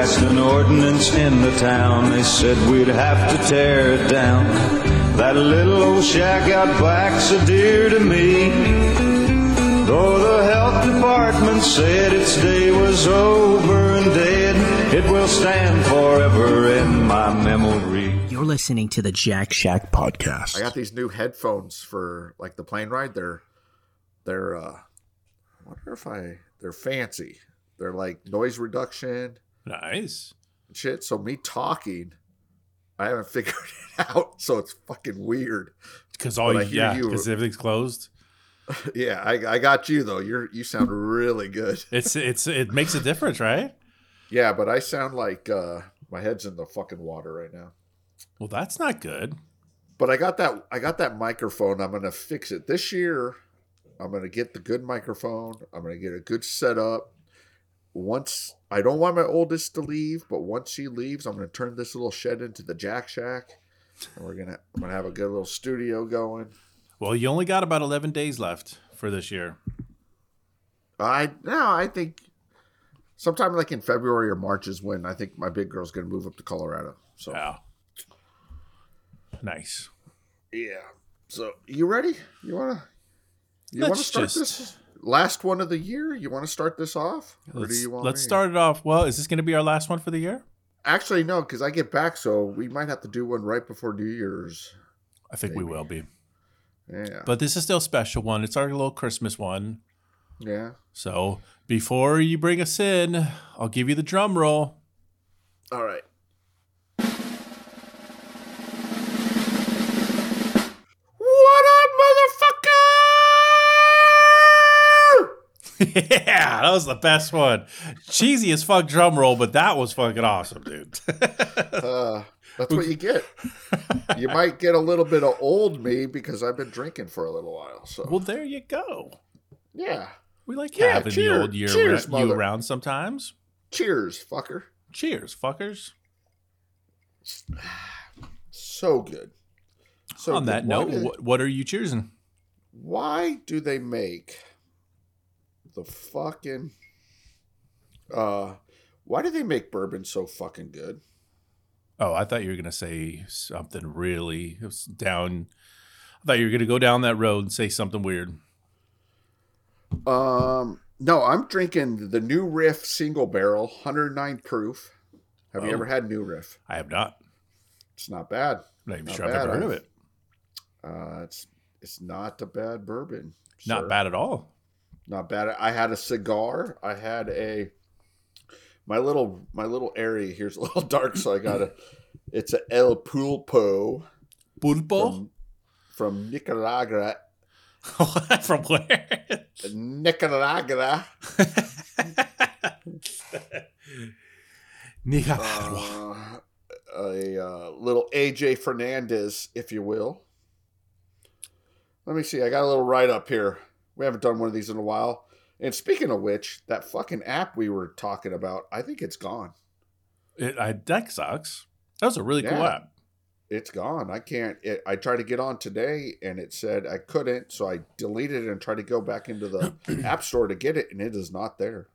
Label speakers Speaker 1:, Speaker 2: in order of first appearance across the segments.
Speaker 1: passed an ordinance in the town. They said we'd have to tear it down. That little old shack out back's so dear to me. Though the health department said its day was over and dead, it will stand forever in my memory.
Speaker 2: You're listening to the Jack Shack podcast.
Speaker 3: I got these new headphones for like the plane ride. They're they're uh I wonder if I they're fancy. They're like noise reduction
Speaker 4: Nice.
Speaker 3: shit. So me talking, I haven't figured it out. So it's fucking weird.
Speaker 4: Because all you, yeah,
Speaker 3: you-
Speaker 4: because everything's closed.
Speaker 3: yeah, I, I got you though. You're you sound really good.
Speaker 4: It's it's it makes a difference, right?
Speaker 3: Yeah, but I sound like uh my head's in the fucking water right now.
Speaker 4: Well, that's not good.
Speaker 3: But I got that I got that microphone. I'm gonna fix it this year. I'm gonna get the good microphone. I'm gonna get a good setup. Once I don't want my oldest to leave, but once she leaves, I'm gonna turn this little shed into the Jack Shack, and we're gonna I'm gonna have a good little studio going.
Speaker 4: Well, you only got about eleven days left for this year.
Speaker 3: I no, I think sometime like in February or March is when I think my big girl's gonna move up to Colorado. So
Speaker 4: Yeah. Nice.
Speaker 3: Yeah. So you ready? You wanna you wanna start
Speaker 4: just-
Speaker 3: this last one of the year? You wanna start this off? Or
Speaker 4: Let's,
Speaker 3: do you want
Speaker 4: let's
Speaker 3: me?
Speaker 4: start it off. Well, is this going to be our last one for the year?
Speaker 3: Actually no, because I get back, so we might have to do one right before New Year's.
Speaker 4: I think we will be.
Speaker 3: Yeah.
Speaker 4: But this is still a special one. It's our little Christmas one.
Speaker 3: yeah.
Speaker 4: So before you bring us in, I'll give you the drum roll.
Speaker 3: All right.
Speaker 4: Yeah, that was the best one. Cheesy as fuck drum roll, but that was fucking awesome, dude.
Speaker 3: Uh, that's what you get. You might get a little bit of old me because I've been drinking for a little while. So
Speaker 4: well, there you go.
Speaker 3: yeah.
Speaker 4: We like
Speaker 3: Yeah,
Speaker 4: having
Speaker 3: cheer-
Speaker 4: the old year
Speaker 3: cheers,
Speaker 4: ra- you around sometimes.
Speaker 3: Cheers, fucker.
Speaker 4: Cheers, fuckers.
Speaker 3: So good. So
Speaker 4: On
Speaker 3: good.
Speaker 4: that note, what are you choosing?
Speaker 3: why do they make the fucking uh why do they make bourbon so fucking good
Speaker 4: Oh, I thought you were gonna say something really down. I thought you were gonna go down that road and say something weird.
Speaker 3: um no i'm drinking the new riff single barrel 109 proof have you
Speaker 4: Oh.
Speaker 3: ever had new riff
Speaker 4: I have not.
Speaker 3: it's not bad
Speaker 4: I'm not even
Speaker 3: Not
Speaker 4: sure I've ever heard of it.
Speaker 3: uh it's it's not a bad bourbon
Speaker 4: Not
Speaker 3: sir.
Speaker 4: bad at all.
Speaker 3: Not bad i had a cigar i had a my little my little area here's a little dark so i got a it's a el pulpo
Speaker 4: Pulpo
Speaker 3: from, from Nicaragua.
Speaker 4: from where?
Speaker 3: Nicaragua.
Speaker 4: Nicaragua.
Speaker 3: Uh, a uh, little AJ Fernandez, if you will. Let me see. I got a little write up here. We haven't done one of these in a while. And speaking of which, that fucking app we were talking about, I think it's gone.
Speaker 4: It, I, that sucks. That was a really cool app.
Speaker 3: It's gone. I can't. It, I tried to get on today, and it said I couldn't, so I deleted it and tried to go back into the app store to get it, and it is not there.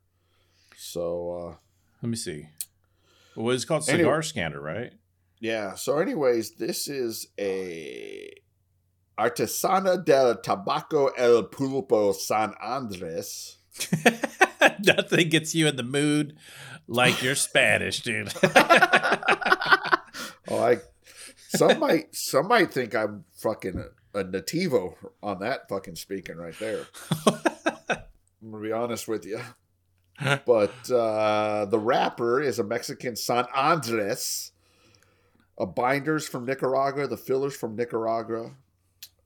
Speaker 3: So uh,
Speaker 4: Let me see. Well, it's called
Speaker 3: Anyway.
Speaker 4: Cigar Scanner, right?
Speaker 3: Yeah. So, anyways, this is a Artesana del Tabaco El Pulpo San Andres.
Speaker 4: Nothing gets you in the mood like you're Spanish, dude.
Speaker 3: Oh, I some might some might think I'm fucking a, a nativo on that fucking speaking right there. I'm gonna be honest with you. But uh, the wrapper is a Mexican San Andres. A binders from Nicaragua, the fillers from Nicaragua.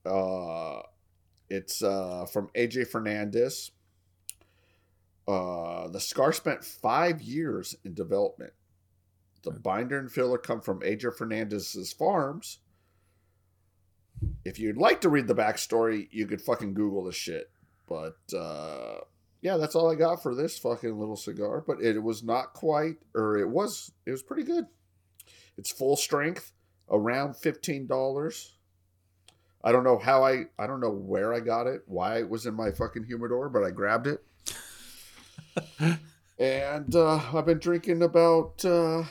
Speaker 3: Uh, it's uh, from AJ Fernandez. Uh, the scar spent five years in development. The binder and filler come from AJ Fernandez's farms. If you'd like to read the backstory, you could fucking Google this shit. But uh, yeah, that's all I got for this fucking little cigar. But it was not quite, or it was, it was pretty good. It's full strength, around fifteen dollars. I don't know how I, I don't know where I got it, why it was in my fucking humidor, but I grabbed it. And uh, I've been drinking about. Uh,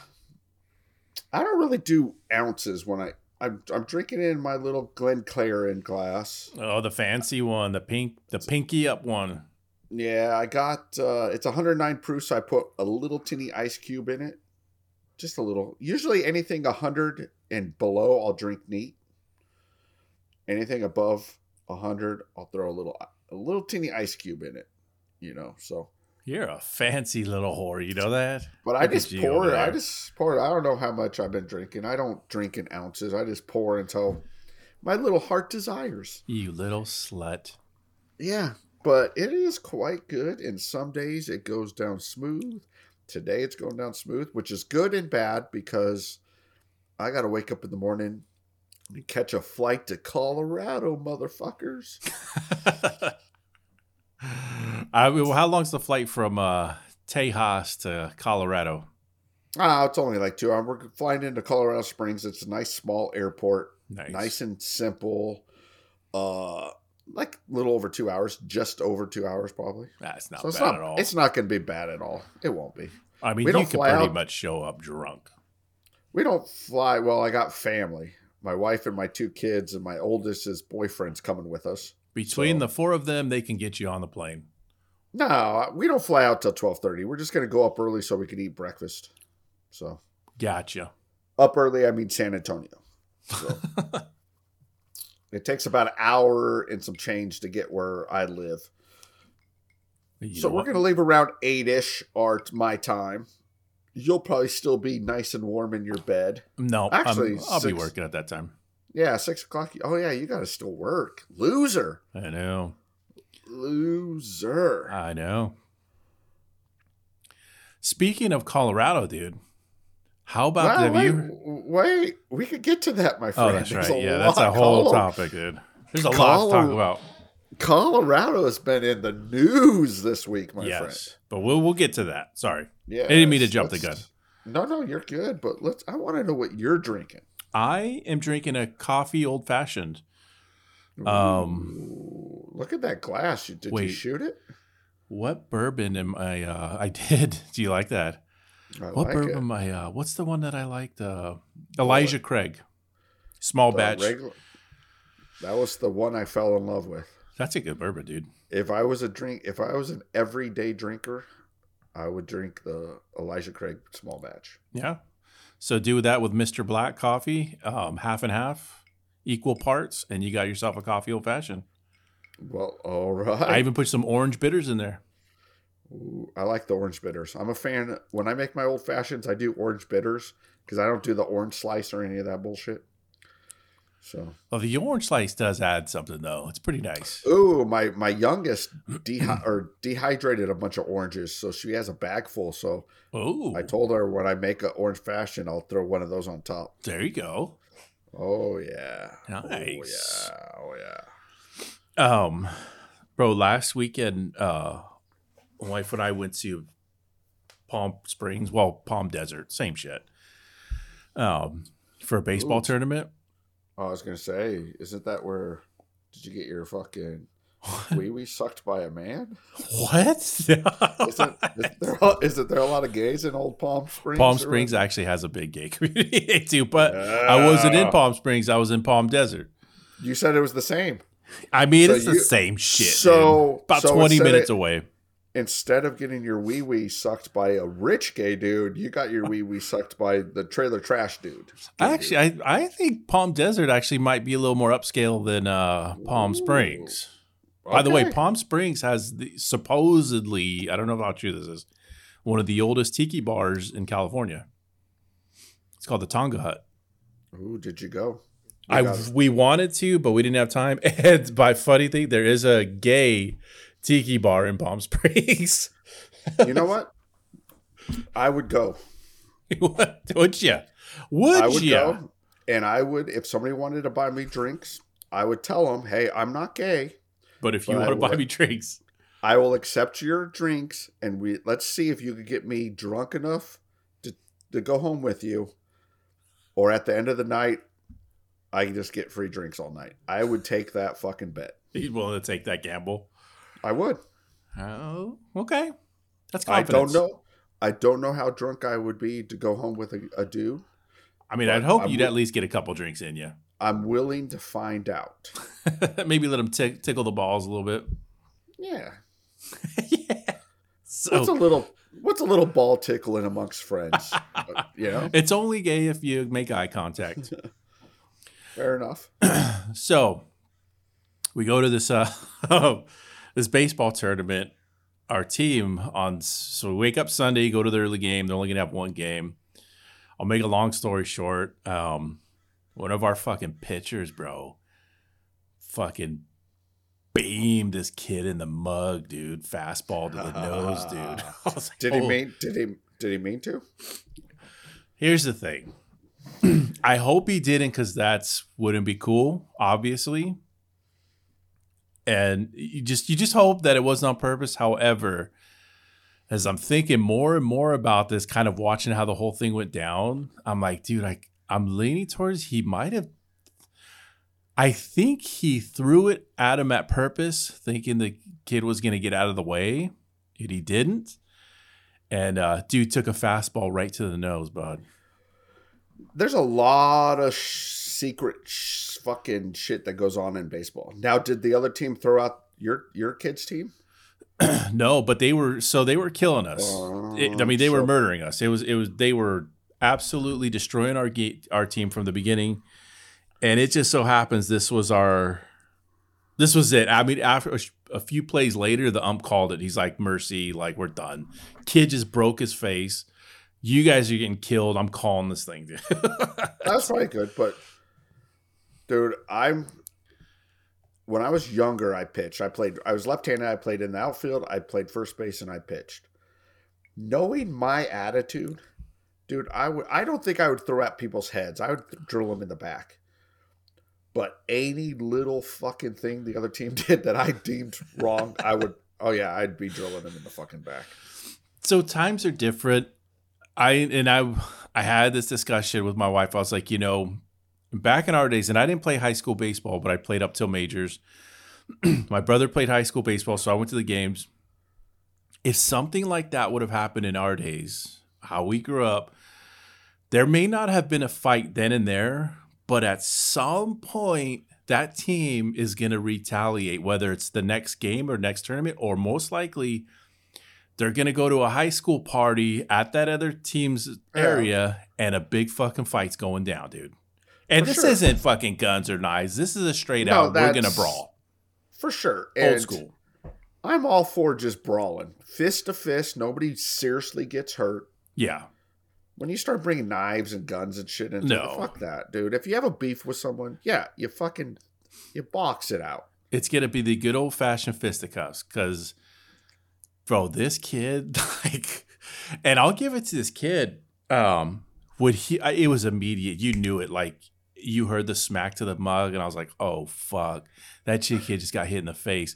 Speaker 3: I don't really do ounces when I. I'm, I'm drinking in my little Glen Glencairn glass.
Speaker 4: Oh, the fancy one, the pink, the pinky up one.
Speaker 3: Yeah, I got. Uh, it's 109 proof, so I put a little tinny ice cube in it, just a little. Usually, anything 100 and below, I'll drink neat. Anything above a 100, I'll throw a little a little teeny ice cube in it. You know, so.
Speaker 4: You're a fancy little whore. You know that?
Speaker 3: But I
Speaker 4: Look at
Speaker 3: just pour it. I just pour it. I don't know how much I've been drinking. I don't drink in ounces. I just pour until my little heart desires.
Speaker 4: You little slut.
Speaker 3: Yeah, but it is quite good. And some days it goes down smooth. Today it's going down smooth, which is good and bad because I got to wake up in the morning catch a flight to Colorado, motherfuckers.
Speaker 4: I mean, well, how long's the flight from uh, Tejas to Colorado?
Speaker 3: Ah, it's only like two hours. We're flying into Colorado Springs. It's a nice small airport,
Speaker 4: Nice.
Speaker 3: nice and simple. Uh, like a little over two hours, just over two hours probably.
Speaker 4: That's not
Speaker 3: so
Speaker 4: bad
Speaker 3: not.
Speaker 4: at all.
Speaker 3: It's not going to be bad at all. It won't be.
Speaker 4: I mean,
Speaker 3: we
Speaker 4: you
Speaker 3: don't
Speaker 4: could
Speaker 3: fly
Speaker 4: pretty
Speaker 3: out-
Speaker 4: much show up drunk.
Speaker 3: We don't fly. Well, I got family. My wife and my two kids, and my oldest's boyfriend's coming with us.
Speaker 4: Between
Speaker 3: So-
Speaker 4: the four of them, they can get you on the plane.
Speaker 3: No, we don't fly out till twelve thirty. We're just going to go up early so we can eat breakfast. So
Speaker 4: Gotcha.
Speaker 3: up early, I mean San Antonio. So it takes about an hour and some change to get where I live.
Speaker 4: You
Speaker 3: so we're going to leave around eight ish, or my time. You'll probably still be nice and warm in your bed.
Speaker 4: No,
Speaker 3: Actually,
Speaker 4: I'm, I'll be working at that time.
Speaker 3: Yeah, six o'clock. Oh yeah, you got to still work. Loser,
Speaker 4: I know.
Speaker 3: loser.
Speaker 4: I know. Speaking of Colorado, dude, how about
Speaker 3: Wow, wait,
Speaker 4: you?
Speaker 3: wait, we could get to that, my oh, friend.
Speaker 4: Oh, that's
Speaker 3: There's
Speaker 4: right. Yeah, that's a whole
Speaker 3: Colo-
Speaker 4: topic, dude. There's a lot to talk about.
Speaker 3: Colorado has been in the news this week, my
Speaker 4: yes,
Speaker 3: friend.
Speaker 4: but we'll we'll get to that. Sorry,
Speaker 3: Yeah,
Speaker 4: I didn't mean to jump the gun.
Speaker 3: No, no, you're good. But let's. I want to know what you're drinking.
Speaker 4: I am drinking a coffee old fashioned. Um,
Speaker 3: Ooh, look at that glass. Did you shoot it?
Speaker 4: what bourbon am I? Uh, I did. Do you like that?
Speaker 3: I
Speaker 4: What
Speaker 3: like
Speaker 4: bourbon
Speaker 3: it.
Speaker 4: am I? Uh, what's the one that I liked? Uh, Elijah Craig, small
Speaker 3: The
Speaker 4: batch.
Speaker 3: regular- that was the one I fell in love with.
Speaker 4: That's a good bourbon, dude.
Speaker 3: If I was a drink, if I was an everyday drinker, I would drink the Elijah Craig small batch.
Speaker 4: Yeah. So do that with Mr. Black coffee, um, half and half, equal parts, and you got yourself a coffee old fashioned.
Speaker 3: Well, all right.
Speaker 4: I even put some orange bitters in there.
Speaker 3: Ooh, I like the orange bitters. I'm a fan. When I make my old fashions, I do orange bitters because I don't do the orange slice or any of that bullshit. So,
Speaker 4: Well, the orange slice does add something though. It's pretty nice.
Speaker 3: ooh, my my youngest dehy- or dehydrated a bunch of oranges, so she has a bag full. So
Speaker 4: Ooh.
Speaker 3: I told her when I make an orange fashion, I'll throw one of those on top.
Speaker 4: there you go.
Speaker 3: Oh yeah,
Speaker 4: Nice.
Speaker 3: Oh yeah, oh yeah.
Speaker 4: Um, bro, last weekend, uh, my wife and I went to Palm Springs, well, Palm Desert, same shit. Um, for a baseball
Speaker 3: Ooh.
Speaker 4: tournament.
Speaker 3: Oh, I was gonna say, isn't that where? Did you get your fucking wee wee sucked by a man?
Speaker 4: What?
Speaker 3: Isn't, is there, isn't there a lot of gays in Old Palm Springs?
Speaker 4: Palm Springs actually has a big gay community too, but I wasn't in. Palm Springs. I was in Palm Desert.
Speaker 3: You said it was the same.
Speaker 4: I mean,
Speaker 3: So
Speaker 4: it's the same shit.
Speaker 3: so-
Speaker 4: dude. about
Speaker 3: so
Speaker 4: twenty minutes
Speaker 3: of-
Speaker 4: away.
Speaker 3: Instead of getting your wee wee sucked by a rich gay dude, you got your wee wee sucked by the trailer trash dude.
Speaker 4: Actually, I, I think Palm Desert actually might be a little more upscale than uh, Palm
Speaker 3: Ooh.
Speaker 4: Springs. By the way, Palm Springs has the, supposedly, I don't know how true this is, one of the oldest tiki bars in California. It's called the Tonga Hut.
Speaker 3: Ooh, did you go? You
Speaker 4: I we wanted to, but we didn't have time. And by funny thing, there is a gay tiki bar in Palm Springs.
Speaker 3: you know what? I would go.
Speaker 4: What- would you? Would,
Speaker 3: I would
Speaker 4: you?
Speaker 3: go, and I would if somebody wanted to buy me drinks. I would tell them, "Hey, I'm not gay.
Speaker 4: But if you
Speaker 3: But I
Speaker 4: want to buy me drinks,
Speaker 3: I will accept your drinks, and we let's see if you could get me drunk enough to to go home with you, or at the end of the night, I can just get free drinks all night. I would take that fucking bet.
Speaker 4: he's willing to take that gamble.
Speaker 3: I would.
Speaker 4: Oh, okay. That's confidence.
Speaker 3: I don't know. I don't know how drunk I would be to go home with a, a dude.
Speaker 4: I mean, I'd hope
Speaker 3: I'm
Speaker 4: you'd
Speaker 3: wi-
Speaker 4: at least get a couple drinks in you.
Speaker 3: I'm willing to find out.
Speaker 4: Maybe let him tick tickle the balls a little bit.
Speaker 3: Yeah.
Speaker 4: yeah. So
Speaker 3: What's a little what's a little ball tickling amongst friends? Uh, you know?
Speaker 4: it's only gay if you make eye contact.
Speaker 3: Fair enough.
Speaker 4: so we go to this uh this baseball tournament. Our team on so we wake up Sunday, go to the early game. They're only gonna have one game. I'll make a long story short. Um, one of our fucking pitchers, bro, fucking beamed this kid in the mug, dude. Fastball to the nose, dude. Like,
Speaker 3: Did he
Speaker 4: "Oh."
Speaker 3: mean did he did he mean to?
Speaker 4: Here's the thing. I hope he didn't because that's wouldn't be cool, obviously. And you just you just hope that it wasn't on purpose. However, as I'm thinking more and more about this, kind of watching how the whole thing went down, I'm like, dude, I I'm leaning towards he might have. I think he threw it at him at purpose, thinking the kid was going to get out of the way, and he didn't. And uh, dude took a fastball right to the nose, bud.
Speaker 3: There's a lot of secret sh- fucking shit that goes on in baseball. Now, did the other team throw out your your kid's team?
Speaker 4: No, but they were so they were killing us. It- I mean, they were
Speaker 3: oh,
Speaker 4: murdering us. It was it was they were absolutely destroying our ga- our team from the beginning, and it just so happens this was our this was it. I mean, after a few plays later, the ump called it. He's like, "Mercy, like we're done." Kid just broke his face. You guys are getting killed. I'm calling this thing.
Speaker 3: That's probably good, but dude, I'm when I was younger, I pitched. I played. I was left-handed. I played in the outfield. I played first base, and I pitched. Knowing my attitude, dude, I would. I don't think I would throw at people's heads. I would drill them in the back. But any little fucking thing the other team did that I deemed wrong, I would. Oh yeah, I'd be drilling them in the fucking back.
Speaker 4: so times are different. I and I I had this discussion with my wife. I was like, you know, back in our days, and I didn't play high school baseball, but I played up till majors. my brother played high school baseball, so I went to the games. If something like that would have happened in our days, how we grew up, there may not have been a fight then and there, but at some point that team is going to retaliate whether it's the next game or next tournament or most likely they're going to go to a high school party at that other team's
Speaker 3: Yeah.
Speaker 4: area and a big fucking fight's going down, dude. And
Speaker 3: For
Speaker 4: this
Speaker 3: sure.
Speaker 4: isn't fucking guns or knives. This is a straight
Speaker 3: No,
Speaker 4: out we're going to brawl.
Speaker 3: For sure.
Speaker 4: Old
Speaker 3: And
Speaker 4: school.
Speaker 3: I'm all for just brawling, fist to fist. Nobody seriously gets hurt.
Speaker 4: Yeah.
Speaker 3: When you start bringing knives and guns and shit into
Speaker 4: No.
Speaker 3: it, fuck that, dude. If you have a beef with someone, yeah, you fucking you box it out.
Speaker 4: It's going to be the good old fashioned fisticuffs cuz bro, this kid like and I'll give it to this kid um would he it was immediate. You knew it like you heard the smack to the mug and I was like, "Oh fuck. That chick kid just got hit in the face."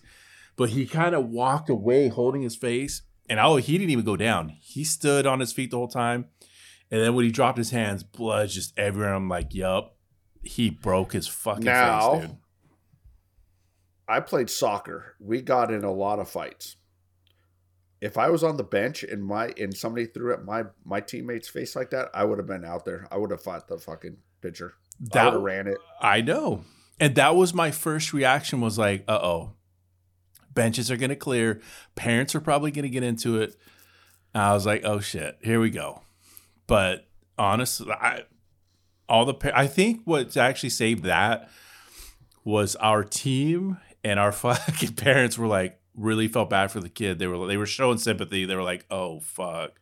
Speaker 4: But he kind of walked away holding his face and oh, he didn't even go down. He stood on his feet the whole time. And then when he dropped his hands, blood just everywhere. I'm like, "Yup." He broke his fucking
Speaker 3: Now-
Speaker 4: face, dude.
Speaker 3: I played soccer. We got in a lot of fights. If I was on the bench and my and somebody threw at my my teammate's face like that, I would have been out there. I would have fought the fucking pitcher.
Speaker 4: That
Speaker 3: ran it.
Speaker 4: I know. And that was my first reaction was like, uh oh. Benches are gonna clear. Parents are probably gonna get into it. And I was like, oh shit, here we go. But honestly, I all the I think what's actually saved that was our team and our fucking parents were like really felt bad for the kid. They were they were showing sympathy. They were like, oh fuck.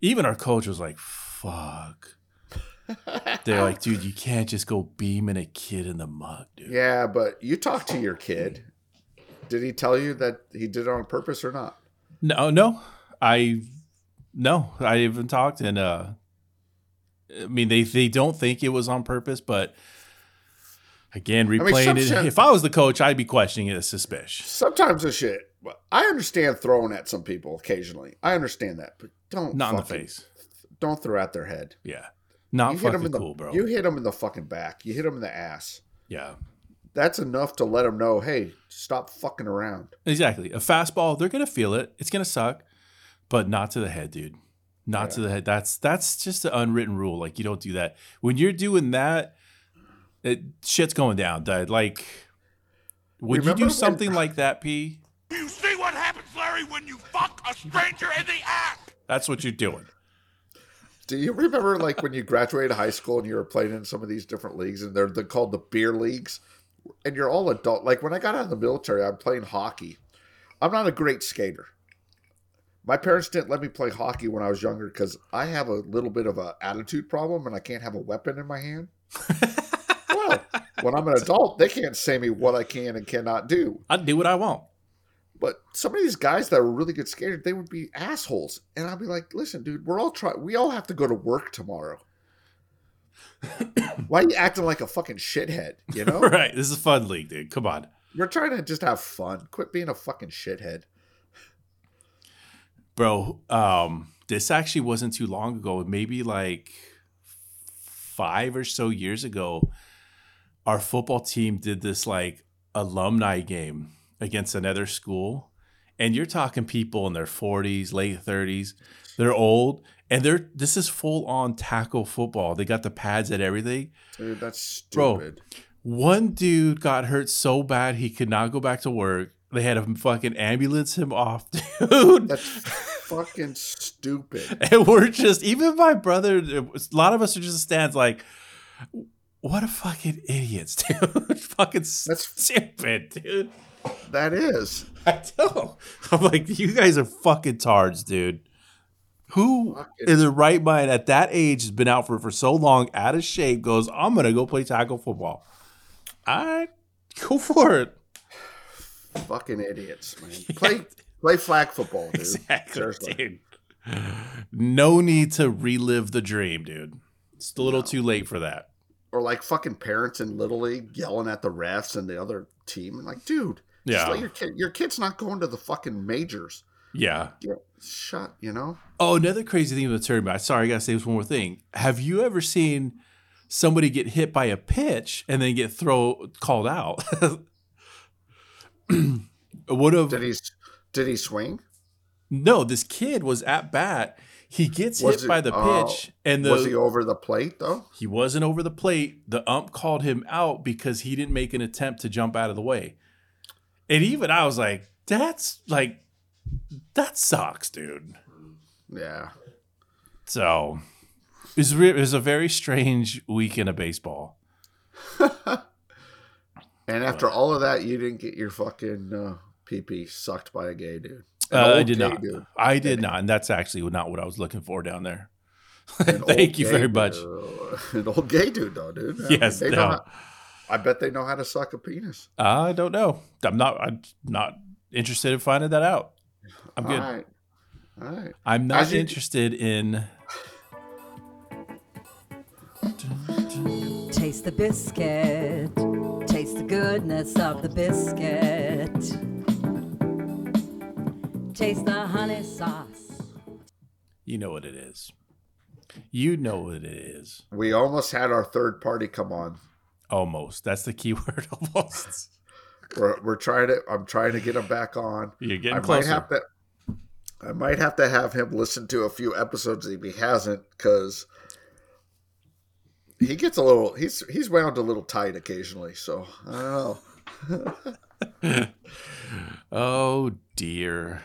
Speaker 4: Even our coach was like, fuck. They're like, dude, you can't just go beaming a kid in the mug, dude.
Speaker 3: Yeah, but you talked to your kid. Did he tell you that he did it on purpose or not?
Speaker 4: No, no, I, no, I haven't talked, and uh, I mean, they they don't think it was on purpose, but again, replaying
Speaker 3: some
Speaker 4: it,
Speaker 3: shit-
Speaker 4: if I was the coach, I'd be questioning it as suspicious.
Speaker 3: Sometimes the shit. I understand throwing at some people occasionally. I understand that, but don't
Speaker 4: Not in the face.
Speaker 3: Don't throw at their head.
Speaker 4: Yeah, not
Speaker 3: you hit them
Speaker 4: fucking
Speaker 3: in the
Speaker 4: cool, bro.
Speaker 3: you hit them in the fucking back. You hit him in the ass.
Speaker 4: yeah,
Speaker 3: That's enough to let them know, hey, stop fucking around.
Speaker 4: exactly. A fastball, they're gonna feel it. It's gonna suck, but not to the head, dude. not
Speaker 3: Yeah.
Speaker 4: to the head. That's that's just an unwritten rule. Like you don't do that when you're doing that. It, shit's going down, dude. Like, would
Speaker 3: Remember
Speaker 4: you do something like that, P?
Speaker 5: You see what happens, Larry, when you fuck a stranger in the ass?
Speaker 4: That's what you're doing.
Speaker 3: Do you remember like when you graduated high school and you were playing in some of these different leagues and they're, they're called the beer leagues? And you're all adult. Like when I got out of the military, I'm playing hockey. I'm not a great skater. My parents didn't let me play hockey when I was younger because I have a little bit of an attitude problem and I can't have a weapon in my hand. well, when I'm an adult, they can't say me what I can and cannot do.
Speaker 4: I do what I want.
Speaker 3: But some of these guys that were really good skaters, they would be assholes, and I'd be like, "Listen, dude, we're all try. We all have to go to work tomorrow. Why are you acting like a fucking shithead? You know,
Speaker 4: Right. This is a fun league, dude. Come on.
Speaker 3: we're trying to just have fun. Quit being a fucking shithead.
Speaker 4: bro um this actually wasn't too long ago maybe like five or so years ago our football team did this like alumni game against another school and you're talking people in their 40s late 30s they're old and they're this is full on tackle football they got the pads and everything
Speaker 3: Dude, that's stupid. Bro.
Speaker 4: one dude got hurt so bad he could not go back to work they had to fucking ambulance him off dude
Speaker 3: That's fucking stupid.
Speaker 4: And we're just, even my brother, a lot of us are just stands like, what a fucking idiots, dude. fucking
Speaker 3: That's-
Speaker 4: stupid, dude.
Speaker 3: That is
Speaker 4: I know. I'm like, you guys are fucking tards, dude. Who
Speaker 3: Fucking-
Speaker 4: in the right mind at that age has been out for for so long, out of shape, goes, I'm gonna go play tackle football. All right, go for it.
Speaker 3: fucking idiots, man. Play play flag football, dude.
Speaker 4: Exactly,
Speaker 3: Seriously.
Speaker 4: dude. No need to relive the dream, dude. It's a little too late for that.
Speaker 3: Or like fucking parents in little league yelling at the refs and the other team, and like, dude,
Speaker 4: Yeah.
Speaker 3: your kid. Your kid's not going to the fucking majors.
Speaker 4: Yeah.
Speaker 3: Yeah, shut. You know.
Speaker 4: Oh, another crazy thing with the tournament. Sorry, I gotta say this one more thing. Have you ever seen somebody get hit by a pitch and then get throw called out? Would have
Speaker 3: Did he? Did he swing?
Speaker 4: no. This kid was at bat. He gets
Speaker 3: Was
Speaker 4: hit
Speaker 3: it-
Speaker 4: by the pitch, and the
Speaker 3: was he over the plate though?
Speaker 4: he wasn't over the plate. The ump called him out because he didn't make an attempt to jump out of the way. And even I was like, "That's like, that sucks, dude."
Speaker 3: Yeah.
Speaker 4: So it was, re- it was a very strange weekend of baseball.
Speaker 3: And after all of that, you didn't get your fucking uh, pee sucked by a gay dude.
Speaker 4: Uh, I did not.
Speaker 3: dude.
Speaker 4: I did not, and that's actually not what I was looking for down there. Thank you very much.
Speaker 3: dude. An old gay dude, though, dude. I
Speaker 4: Yes,
Speaker 3: they
Speaker 4: no.
Speaker 3: Know how- I bet they know how to suck a penis.
Speaker 4: I don't know. I'm not. I'm not interested in finding that out. I'm good.
Speaker 3: All right. All right.
Speaker 4: I'm not
Speaker 3: As you-
Speaker 4: interested in.
Speaker 6: Taste the biscuit. Taste the goodness of the biscuit. Taste the honey sauce.
Speaker 4: You know what it is. You know what it is.
Speaker 3: We almost had our third party come on.
Speaker 4: Almost. That's the key word. Almost.
Speaker 3: We're, we're trying to. I'm trying to get him back on.
Speaker 4: You're getting
Speaker 3: I might
Speaker 4: closer.
Speaker 3: have to. I might have to have him listen to a few episodes if he hasn't, because he gets a little. He's he's wound a little tight occasionally. So I don't know.
Speaker 4: oh dear.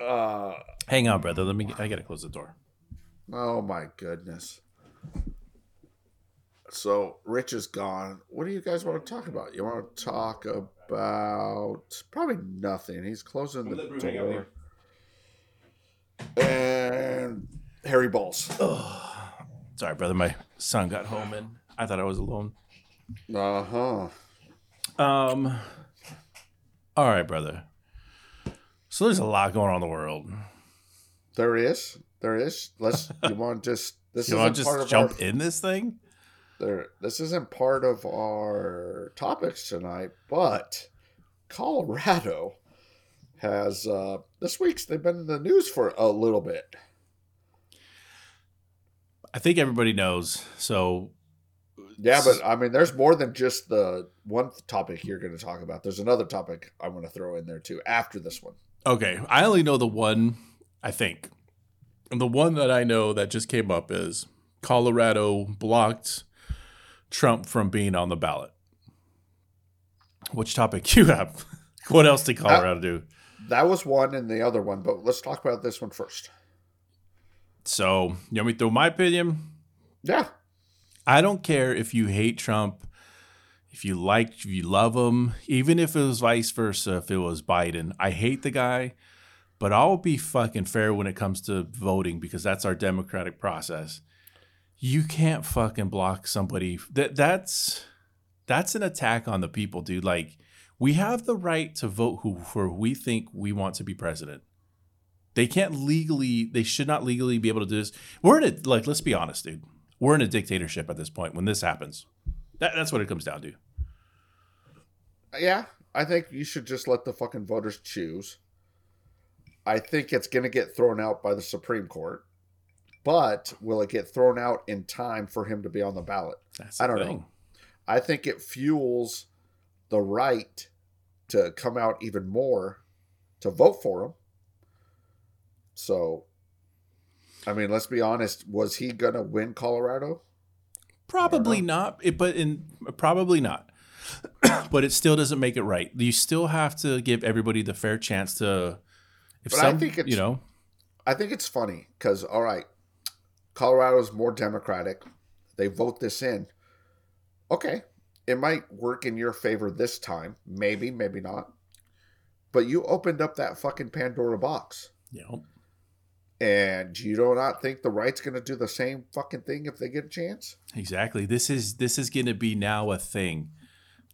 Speaker 3: Uh,
Speaker 4: Hang on, brother. Let me. I gotta close the door.
Speaker 3: oh my goodness. So Rich is gone. What do you guys want to talk about? You want to talk about probably nothing. He's closing the door. And Harry Balls.
Speaker 4: Sorry, brother. My son got home and I thought I was alone.
Speaker 3: Uh huh.
Speaker 4: Um. All right, brother. So there's a lot going on in the world.
Speaker 3: There is. There is. Let's. You want to just. This
Speaker 4: You
Speaker 3: isn't
Speaker 4: want to just jump
Speaker 3: our,
Speaker 4: in this thing?
Speaker 3: There. This isn't part of our topics tonight, but Colorado has uh this week's. They've been in the news for a little bit.
Speaker 4: I think everybody knows. So
Speaker 3: Yeah, but I mean, there's more than just the one topic you're going to talk about. There's another topic I'm going to throw in there too after this one.
Speaker 4: okay, I only know the one. I think And the one that I know that just came up is Colorado blocked Trump from being on the ballot. Which topic you have? what else did Colorado do?
Speaker 3: That was one and the other one, but let's talk about this one first.
Speaker 4: So, you want me to throw my opinion?
Speaker 3: Yeah.
Speaker 4: I don't care if you hate Trump, if you like, if you love him, even if it was vice versa, if it was Biden. I hate the guy, but I'll be fucking fair when it comes to voting because that's our democratic process. You can't fucking block somebody. That that's that's an attack on the people, dude. Like we have the right to vote who for we think we want to be president. They can't legally, they should not legally be able to do this. We're in a like, let's be honest, dude. We're in a dictatorship at this point when this happens. That, that's what it comes down to.
Speaker 3: Yeah. I think you should just let the fucking voters choose. I think it's going to get thrown out by the Supreme Court. But will it get thrown out in time for him to be on the ballot?
Speaker 4: That's
Speaker 3: I don't
Speaker 4: thing.
Speaker 3: know. I think it fuels the right to come out even more to vote for him. So, I mean, let's be honest. Was he going to win Colorado?
Speaker 4: Probably not, it, but in probably not. but it still doesn't make it right. You still have to give everybody the fair chance to. If
Speaker 3: But I
Speaker 4: some,
Speaker 3: think it's-
Speaker 4: you know,
Speaker 3: I think it's funny because, all right, Colorado's more democratic. They vote this in. Okay. It might work in your favor this time. Maybe, maybe not. But you opened up that fucking Pandora box.
Speaker 4: know,
Speaker 3: And you do not think the right's going to do the same fucking thing if they get a chance?
Speaker 4: Exactly. This is this is going to be now a thing.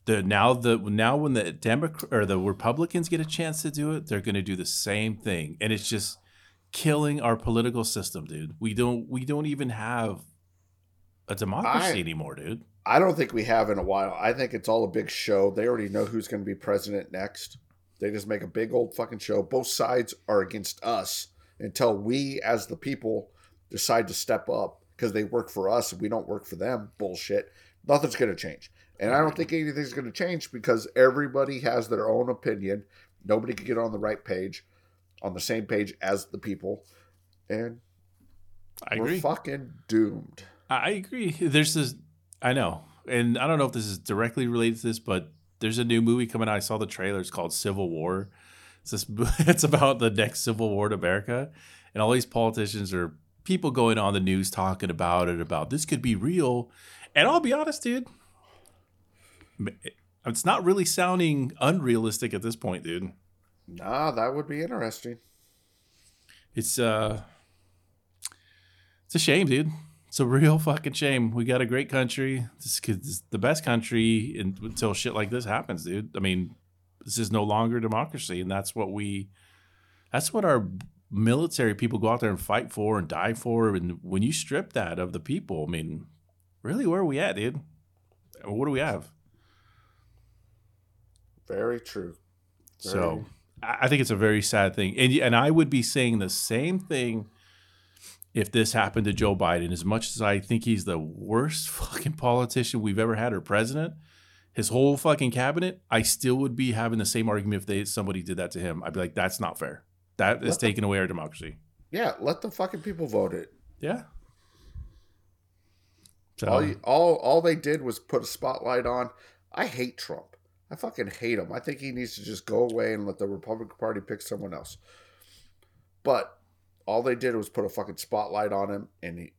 Speaker 4: The now the now when the Democrat or the Republicans get a chance to do it, they're going to do the same thing, and it's just killing our political system, dude. We don't we don't even have a democracy
Speaker 3: I-
Speaker 4: anymore, dude.
Speaker 3: I don't think we have in a while. I think it's all a big show. They already know who's going to be president next. They just make a big old fucking show. Both sides are against us until we, as the people, decide to step up because they work for us and we don't work for them. Bullshit. Nothing's going to change. And I don't think anything's going to change because everybody has their own opinion. Nobody can get on the right page, on the same page as the people. And
Speaker 4: I
Speaker 3: we're fucking doomed.
Speaker 4: I agree. There's this. I know, and I don't know if this is directly related to this, but there's a new movie coming out. I saw the trailer. It's called Civil War. It's this. It's about the next civil war in America, and all these politicians are people going on the news talking about it. About this could be real, and I'll be honest, dude. It's not really sounding unrealistic at this point, dude.
Speaker 3: Nah, that would be interesting.
Speaker 4: It's uh, it's a shame, dude. It's a real fucking shame. We got a great country. This is the best country until shit like this happens, dude. I mean, this is no longer democracy, and that's what we, that's what our military people go out there and fight for and die for. And when you strip that of the people, I mean, really, where are we at, dude? What do we have?
Speaker 3: Very true.
Speaker 4: So I think it's a very sad thing, and and I would be saying the same thing if this happened to Joe Biden. As much as I think he's the worst fucking politician we've ever had or president, his whole fucking cabinet, I still would be having the same argument if they somebody did that to him. I'd be like, that's not fair. That is
Speaker 3: the-
Speaker 4: taking away our democracy.
Speaker 3: Yeah, let the fucking people vote it.
Speaker 4: Yeah. So
Speaker 3: All, you, all all they did was put a spotlight on. I hate Trump. I fucking hate him. I think he needs to just go away and let the Republican Party pick someone else. But all they did was put a fucking spotlight on him, and he,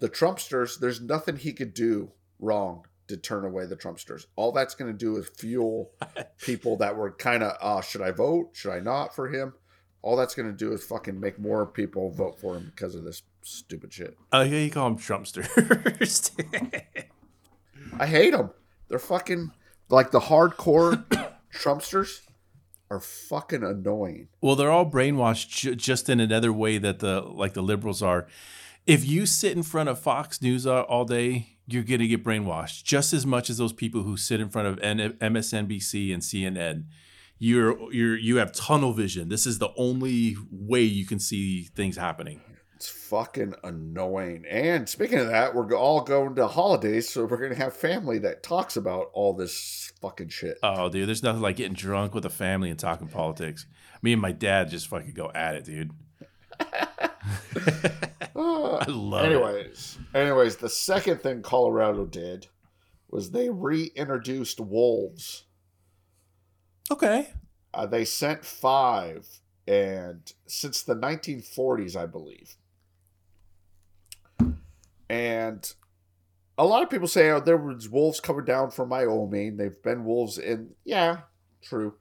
Speaker 3: the Trumpsters. There's nothing he could do wrong to turn away the Trumpsters. All that's going to do is fuel people that were kind of, uh, should I vote? Should I not for him? All that's going to do is fucking make more people vote for him because of this stupid shit.
Speaker 4: Like how you call them Trumpsters.
Speaker 3: I hate them. They're fucking like the hardcore Trumpsters are fucking annoying.
Speaker 4: Well, they're all brainwashed ju- just in another way that the like the liberals are. If you sit in front of Fox News all, all day, you're going to get brainwashed just as much as those people who sit in front of N- MSNBC and CNN. You're you're you have tunnel vision. This is the only way you can see things happening.
Speaker 3: It's fucking annoying. And speaking of that, we're all going to holidays, so we're gonna have family that talks about all this fucking shit.
Speaker 4: Oh, dude, there's nothing like getting drunk with a family and talking politics. Me and my dad just fucking go at it, dude.
Speaker 3: Ah,
Speaker 4: I love it.
Speaker 3: anyways, anyways, the second thing Colorado did was they reintroduced wolves.
Speaker 4: Okay.
Speaker 3: Uh, they sent five, and since the 1940s, I believe. And a lot of people say, "Oh, there was wolves coming down from Wyoming. They've been wolves in." Yeah, true.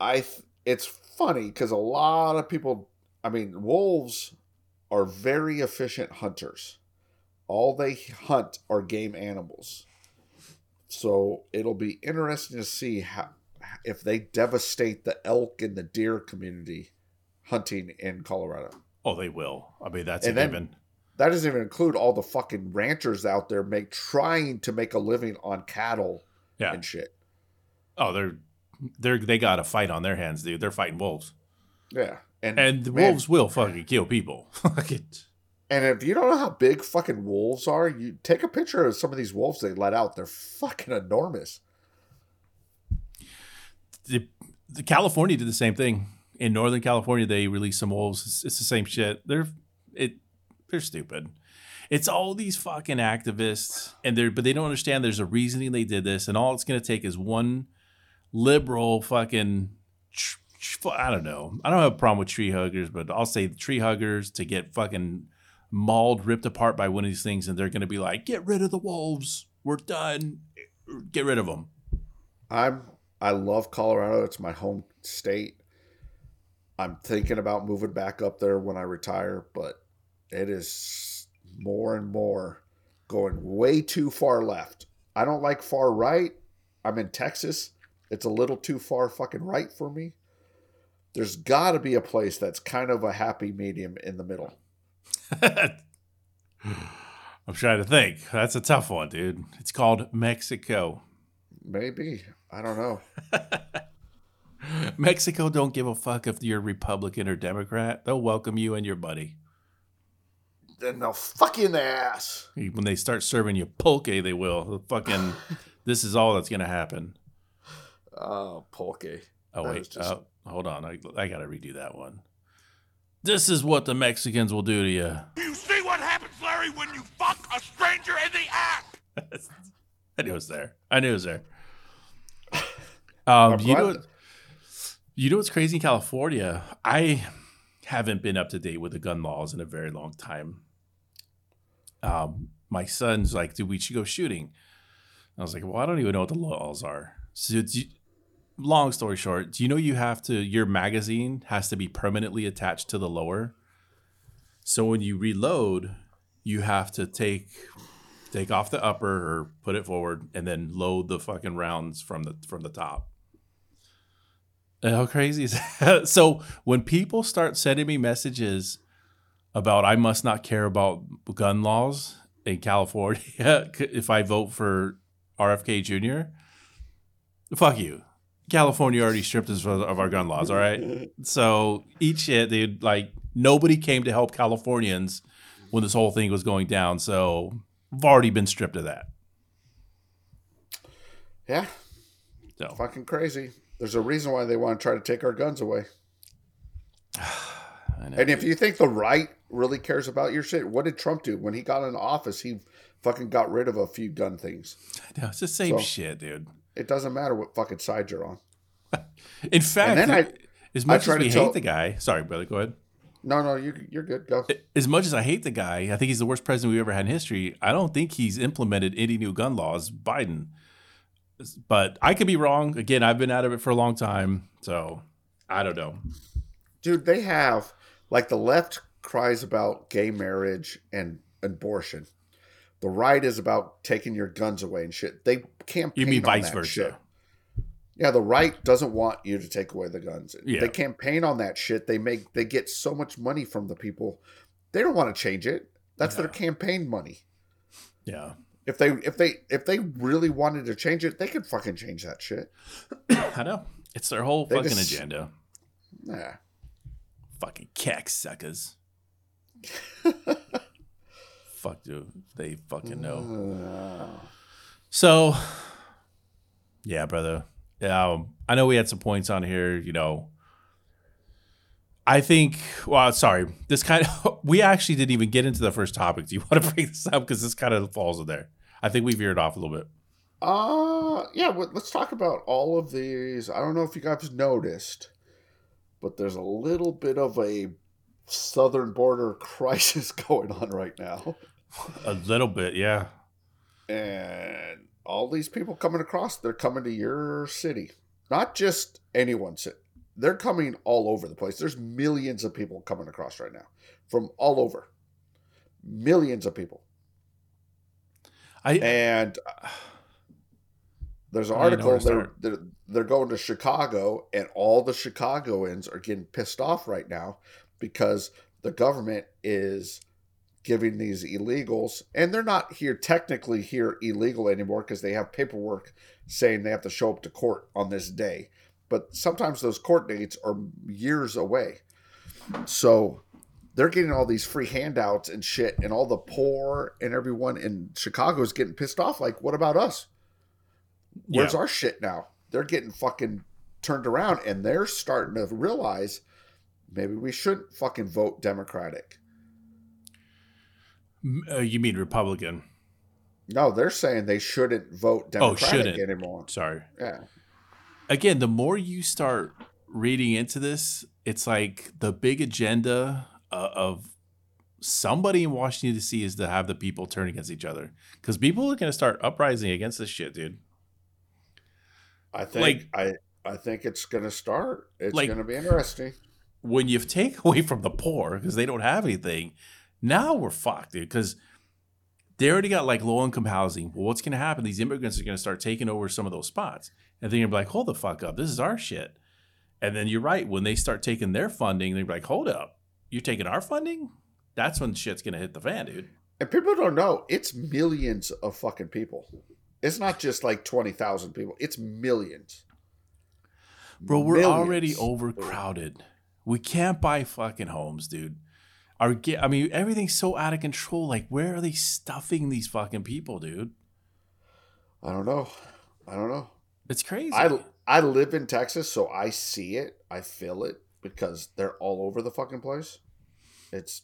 Speaker 3: I. Th- it's funny because a lot of people. I mean, wolves are very efficient hunters. All they hunt are game animals. So it'll be interesting to see how if they devastate the elk and the deer community hunting in Colorado.
Speaker 4: Oh, they will. I mean, that's
Speaker 3: And then-
Speaker 4: given.
Speaker 3: That doesn't even include all the fucking ranchers out there make trying to make a living on cattle
Speaker 4: Yeah.
Speaker 3: and shit.
Speaker 4: Oh, they're they're they got a fight on their hands, dude. They're fighting wolves,
Speaker 3: Yeah. And
Speaker 4: and the
Speaker 3: man,
Speaker 4: wolves will fucking kill people. Fuck it.
Speaker 3: And if you don't know how big fucking wolves are, you take a picture of some of these wolves they let out. They're fucking enormous.
Speaker 4: the, the California did the same thing. In Northern California, they released some wolves. It's, it's the same shit. They're it they're stupid. It's all these fucking activists, and they're but they don't understand. There's a reasoning they did this, and all it's gonna take is one liberal fucking. I don't know. I don't have a problem with tree huggers, but I'll say tree huggers to get fucking mauled, ripped apart by one of these things, and they're gonna be like, "Get rid of the wolves. We're done. Get rid of them."
Speaker 3: I'm I love Colorado. It's my home state. I'm thinking about moving back up there when I retire, but it is more and more going way too far left. I don't like far right. I'm in Texas. It's a little too far fucking right for me. There's got to be a place that's kind of a happy medium in the middle.
Speaker 4: I'm trying to think. That's a tough one, dude. It's called Mexico.
Speaker 3: Maybe. I don't know.
Speaker 4: Mexico don't give a fuck if you're Republican or Democrat. They'll welcome you and your buddy.
Speaker 3: Then they'll fuck you in the ass.
Speaker 4: When they start serving you pulque, they will. They'll fucking, this is all that's gonna happen.
Speaker 3: Oh, pulque.
Speaker 4: Oh
Speaker 3: That
Speaker 4: wait,
Speaker 3: just-
Speaker 4: oh, hold on. I, I gotta redo that one. This is what the Mexicans will do to you.
Speaker 5: You see what happens, Larry, when you fuck a stranger in the ass?
Speaker 4: I knew it was there. I knew it was there. Um, you know, you know what's crazy in California? I haven't been up to date with the gun laws in a very long time. Um, my son's like, "Dude, we should go shooting." I was like, "Well, I don't even know what the laws are." So, do you- long story short, do you know you have to your magazine has to be permanently attached to the lower? So when you reload, you have to take take off the upper or put it forward and then load the fucking rounds from the from the top. How crazy is that? So when people start sending me messages about I must not care about gun laws in California if I vote for RFK Jr., fuck you. California already stripped us of our gun laws, all right? So eat shit, dude. Like nobody came to help Californians when this whole thing was going down. So I've already been stripped of that.
Speaker 3: Yeah,
Speaker 4: So
Speaker 3: fucking crazy. There's a reason why they want to try to take our guns away.
Speaker 4: I know.
Speaker 3: And if you think the right really cares about your shit, what did Trump do when he got in office? He fucking got rid of a few gun things.
Speaker 4: No, it's the same
Speaker 3: So-
Speaker 4: shit, dude.
Speaker 3: It doesn't matter what fucking side you're on.
Speaker 4: In fact,
Speaker 3: I-
Speaker 4: as much as we
Speaker 3: tell-
Speaker 4: hate the guy, sorry, brother, go ahead.
Speaker 3: No, no, you you're good. Go.
Speaker 4: As much as I hate the guy, I think he's the worst president we've ever had in history. I don't think he's implemented any new gun laws, Biden. But I could be wrong. Again, I've been out of it for a long time, so I don't know.
Speaker 3: Dude, they have like the left cries about gay marriage and abortion. The right is about taking your guns away and shit. They campaign
Speaker 4: You mean vice versa?
Speaker 3: shit. Yeah, the right doesn't want you to take away the guns.
Speaker 4: Yeah.
Speaker 3: They campaign on that shit. They make they get so much money from the people. They don't want to change it. That's their campaign money.
Speaker 4: Yeah,
Speaker 3: If they if they if they really wanted to change it, they could fucking change that shit.
Speaker 4: I know. It's their whole
Speaker 3: They
Speaker 4: fucking
Speaker 3: just-
Speaker 4: agenda.
Speaker 3: Yeah.
Speaker 4: Fucking cack suckers. Fuck, dude. They fucking know. So, yeah, brother. Um, I know we had some points on here. You know, I think. Well, sorry. This kind of we actually didn't even get into the first topic. Do you want to bring this up because this kind of falls in there? I think we veered off a little bit.
Speaker 3: Uh, yeah, let's talk about all of these. I don't know if you guys noticed, but there's a little bit of a southern border crisis going on right now.
Speaker 4: A little bit, yeah.
Speaker 3: And all these people coming across, they're coming to your city. Not just anyone's city. They're coming all over the place. There's millions of people coming across right now from all over. Millions of people.
Speaker 4: I
Speaker 3: And uh, there's an
Speaker 4: I don't know where
Speaker 3: article they're, they're they're going to Chicago, and all the Chicagoans are getting pissed off right now because the government is giving these illegals, and they're not here technically here illegal anymore because they have paperwork saying they have to show up to court on this day. But sometimes those court dates are years away. So they're getting all these free handouts and shit, and all the poor and everyone in Chicago is getting pissed off. Like, what about us? Where's
Speaker 4: Yeah.
Speaker 3: our shit now? They're getting fucking turned around, and they're starting to realize maybe we shouldn't fucking vote Democratic.
Speaker 4: Uh, you mean Republican?
Speaker 3: No, they're saying they shouldn't vote Democratic
Speaker 4: Oh, shouldn't.
Speaker 3: anymore.
Speaker 4: Sorry.
Speaker 3: Yeah.
Speaker 4: Again, the more you start reading into this, it's like the big agenda uh, of somebody in Washington D.C. is to have the people turn against each other because people are going to start uprising against this shit, dude.
Speaker 3: I think
Speaker 4: Like-
Speaker 3: I I think it's gonna start. It's
Speaker 4: Like-
Speaker 3: gonna be interesting.
Speaker 4: When you take away from the poor because they don't have anything, now we're fucked, dude. Because they already got like low income housing. Well, what's going to happen? These immigrants are going to start taking over some of those spots, and then you're going to be like, hold the fuck up, this is our shit. And then you're right when they start taking their funding, they're like, hold up, you're taking our funding. That's when shit's going to hit the fan, dude.
Speaker 3: And people don't know it's millions of fucking people. It's not just like twenty thousand people. It's millions.
Speaker 4: Bro, we're
Speaker 3: Millions.
Speaker 4: already overcrowded. We can't buy fucking homes, dude. Our I mean, everything's so out of control. Like, where are they stuffing these fucking people, dude?
Speaker 3: I don't know. I don't know.
Speaker 4: It's crazy.
Speaker 3: I I live in Texas, so I see it. I feel it because they're all over the fucking place. It's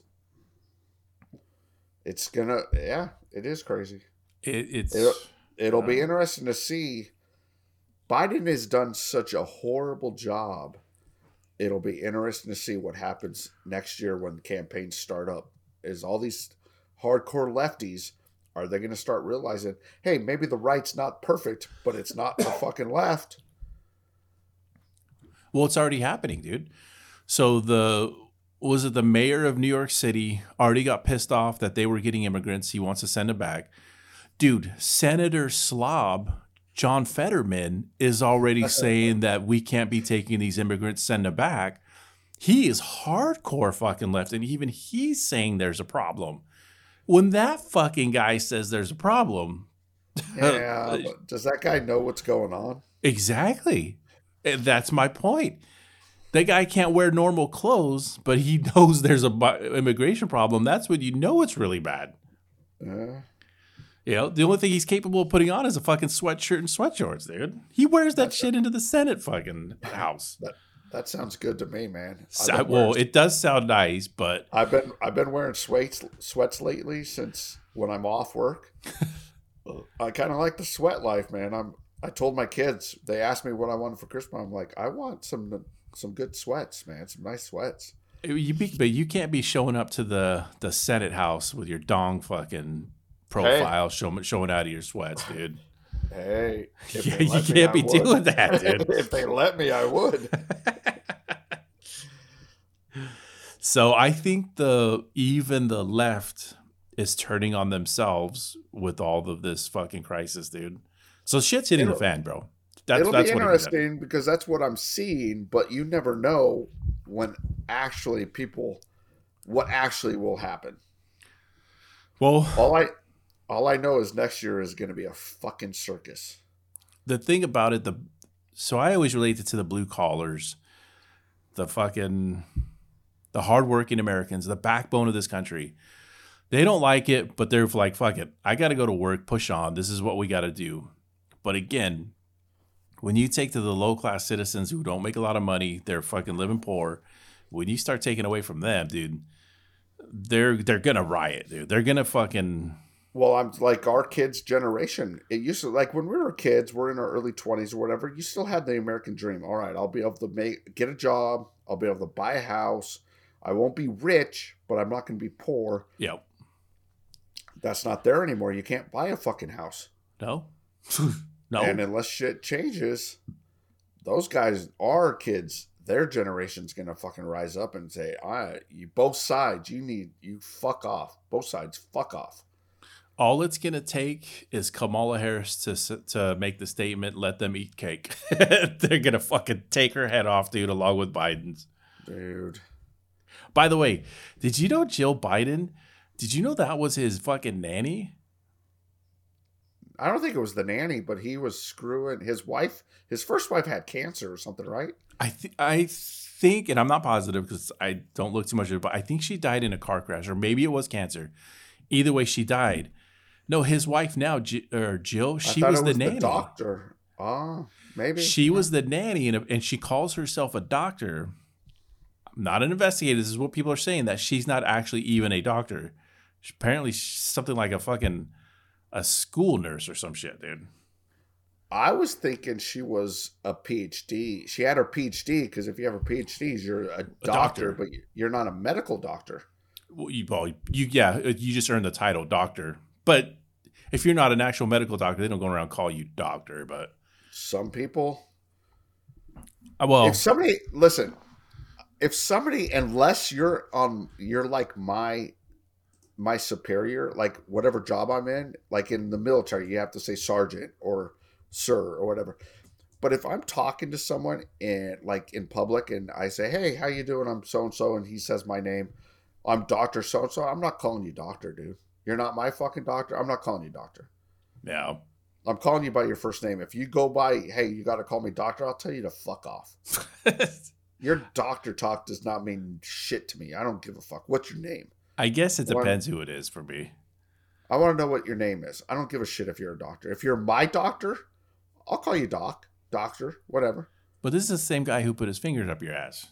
Speaker 3: it's gonna yeah, it is crazy.
Speaker 4: It, it's
Speaker 3: It'll, it'll be
Speaker 4: uh,
Speaker 3: interesting to see. Biden has done such a horrible job. It'll be interesting to see what happens next year when campaigns start up. Is all these hardcore lefties are they going to start realizing, hey, maybe the right's not perfect, but it's not the fucking left?
Speaker 4: well, it's already happening, dude. So the was it the mayor of New York City already got pissed off that they were getting immigrants. He wants to send them back. Dude, Senator Slob, John Fetterman, is already saying that we can't be taking these immigrants, send them back. He is hardcore fucking left, and even he's saying there's a problem. When that fucking guy says there's a problem,
Speaker 3: Yeah, does that guy know what's going on?
Speaker 4: Exactly. And That's my point. That guy can't wear normal clothes, but he knows there's a immigration problem. That's when you know it's really bad.
Speaker 3: Yeah.
Speaker 4: You know, the only thing he's capable of putting on is a fucking sweatshirt and sweatshorts, dude. He wears that shit into the Senate fucking house.
Speaker 3: That sounds good to me, man. I've
Speaker 4: So-
Speaker 3: been
Speaker 4: well,
Speaker 3: wearing-
Speaker 4: it does sound nice, but
Speaker 3: I've been I've been wearing sweats sweats lately since when I'm off work. I kind of like the sweat life, man. I'm I told my kids they asked me what I wanted for Christmas. I'm like, I want some some good sweats, man. Some nice sweats.
Speaker 4: you be, but you can't be showing up to the the Senate house with your dong fucking profile showing showing out of your sweats, dude.
Speaker 3: Hey,
Speaker 4: Yeah, you can't
Speaker 3: I
Speaker 4: be doing that, dude.
Speaker 3: if they let me, I would.
Speaker 4: So I think the even the left is turning on themselves with all of this fucking crisis, dude. So shit's hitting the
Speaker 3: It'll-
Speaker 4: fan, bro. That's
Speaker 3: It'll
Speaker 4: that's
Speaker 3: be interesting because that's what I'm seeing, but you never know when actually people what actually will happen.
Speaker 4: Well,
Speaker 3: All I all I know is next year is going to be a fucking circus.
Speaker 4: the thing about it, the so I always relate it to the blue collars, the fucking the hardworking Americans, the backbone of this country. They don't like it, but they're like, fuck it. I gotta go to work, push on. This is what we gotta do. But again, when you take to the low class citizens who don't make a lot of money, they're fucking living poor, when you start taking away from them, dude, they're they're gonna riot, dude. They're gonna fucking
Speaker 3: Well, I'm like our kids' generation. It used to like when we were kids, we're in our early twenties or whatever. You still had the American dream. All right, I'll be able to make get a job. I'll be able to buy a house. I won't be rich, but I'm not going to be poor.
Speaker 4: yeah.
Speaker 3: That's not there anymore. You can't buy a fucking house.
Speaker 4: No, no.
Speaker 3: And unless shit changes, those guys, our kids, their generation's gonna fucking rise up and say, "I, you both sides, you need you fuck off. Both sides, fuck off."
Speaker 4: All it's gonna take is Kamala Harris to to make the statement, "Let them eat cake." They're gonna fucking take her head off, dude, along with Biden's.
Speaker 3: Dude,
Speaker 4: By the way, did you know Jill Biden? Did you know that was his fucking nanny?
Speaker 3: I don't think it was the nanny, but he was screwing his wife. His first wife had cancer or something, right?
Speaker 4: I th- I think, and I'm not positive because I don't look too much at it, but I think she died in a car crash, or maybe it was cancer. Either way, she died. No, his wife now, J- or Jill, she was
Speaker 3: it
Speaker 4: the nanny.
Speaker 3: doctor. Ah, maybe
Speaker 4: She was the nanny, and, and she calls herself a doctor. I'm not an investigator. This is what people are saying that she's not actually even a doctor. Apparently, something like a fucking a school nurse or some shit, dude.
Speaker 3: I was thinking she was a PhD. She had her PhD because if you have a PhD, you're a doctor,
Speaker 4: doctor.
Speaker 3: but you're not a medical doctor.
Speaker 4: Well, you, well, you, yeah, you just earned the title doctor. But if you're not an actual medical doctor, they don't go around and call you doctor. But
Speaker 3: Some people,
Speaker 4: uh, well,
Speaker 3: if somebody listen, if somebody, unless you're on, you're like my my superior, like whatever job I'm in, like in the military, you have to say sergeant or sir or whatever. But if I'm talking to someone and like in public and I say, "Hey, how you doing? I'm so and so," and he says my name, I'm Doctor So and So. I'm not calling you doctor, dude. You're not my fucking doctor. I'm not calling you doctor.
Speaker 4: No.
Speaker 3: I'm calling you by your first name. If you go by, hey, you got to call me doctor, I'll tell you to fuck off. Your doctor talk does not mean shit to me. I don't give a fuck. What's your name?
Speaker 4: I guess it depends who it is for me.
Speaker 3: I want to know what your name is. I don't give a shit if you're a doctor. If you're my doctor, I'll call you doc, doctor, whatever.
Speaker 4: But this is the same guy who put his fingers up your ass.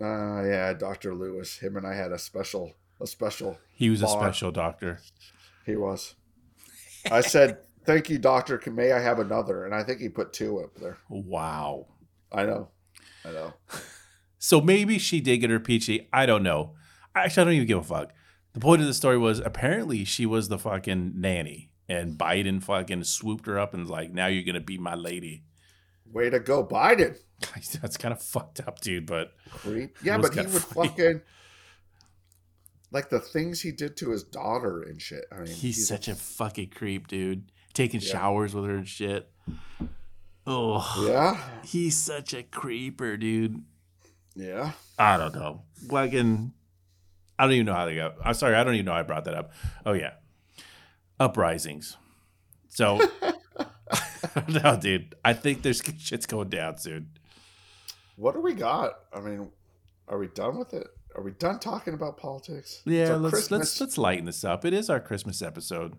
Speaker 3: Uh yeah, Dr. Lewis. Him and I had a special a special
Speaker 4: He was a special doctor.
Speaker 3: he was. I said, "Thank you, doctor. Can may I have another?" And I think he put two up there.
Speaker 4: Wow.
Speaker 3: I know. I know.
Speaker 4: So maybe she did get her PhD. I don't know. Actually, I don't even give a fuck. The point of the story was apparently she was the fucking nanny, and Biden fucking swooped her up and was like, "Now you're gonna be my lady."
Speaker 3: Way to go, Biden.
Speaker 4: That's kind of fucked up, dude. But
Speaker 3: Creep. Yeah, but he
Speaker 4: kinda
Speaker 3: would
Speaker 4: funny.
Speaker 3: fucking like the things he did to his daughter and shit. I mean,
Speaker 4: he's, such a fucking creep, dude. Taking
Speaker 3: Yeah.
Speaker 4: showers with her and shit. Oh,
Speaker 3: yeah,
Speaker 4: he's such a creeper, dude.
Speaker 3: yeah.
Speaker 4: I don't know. Fucking, I don't even know how they go. I'm sorry, I don't even know how I brought that up. Oh yeah, uprisings. So, no, dude, I think there's shit's going down soon.
Speaker 3: What do we got? I mean, are we done with it? Are we done talking about politics?
Speaker 4: Yeah, let's
Speaker 3: Christmas.
Speaker 4: let's let's lighten this up. It is our Christmas episode.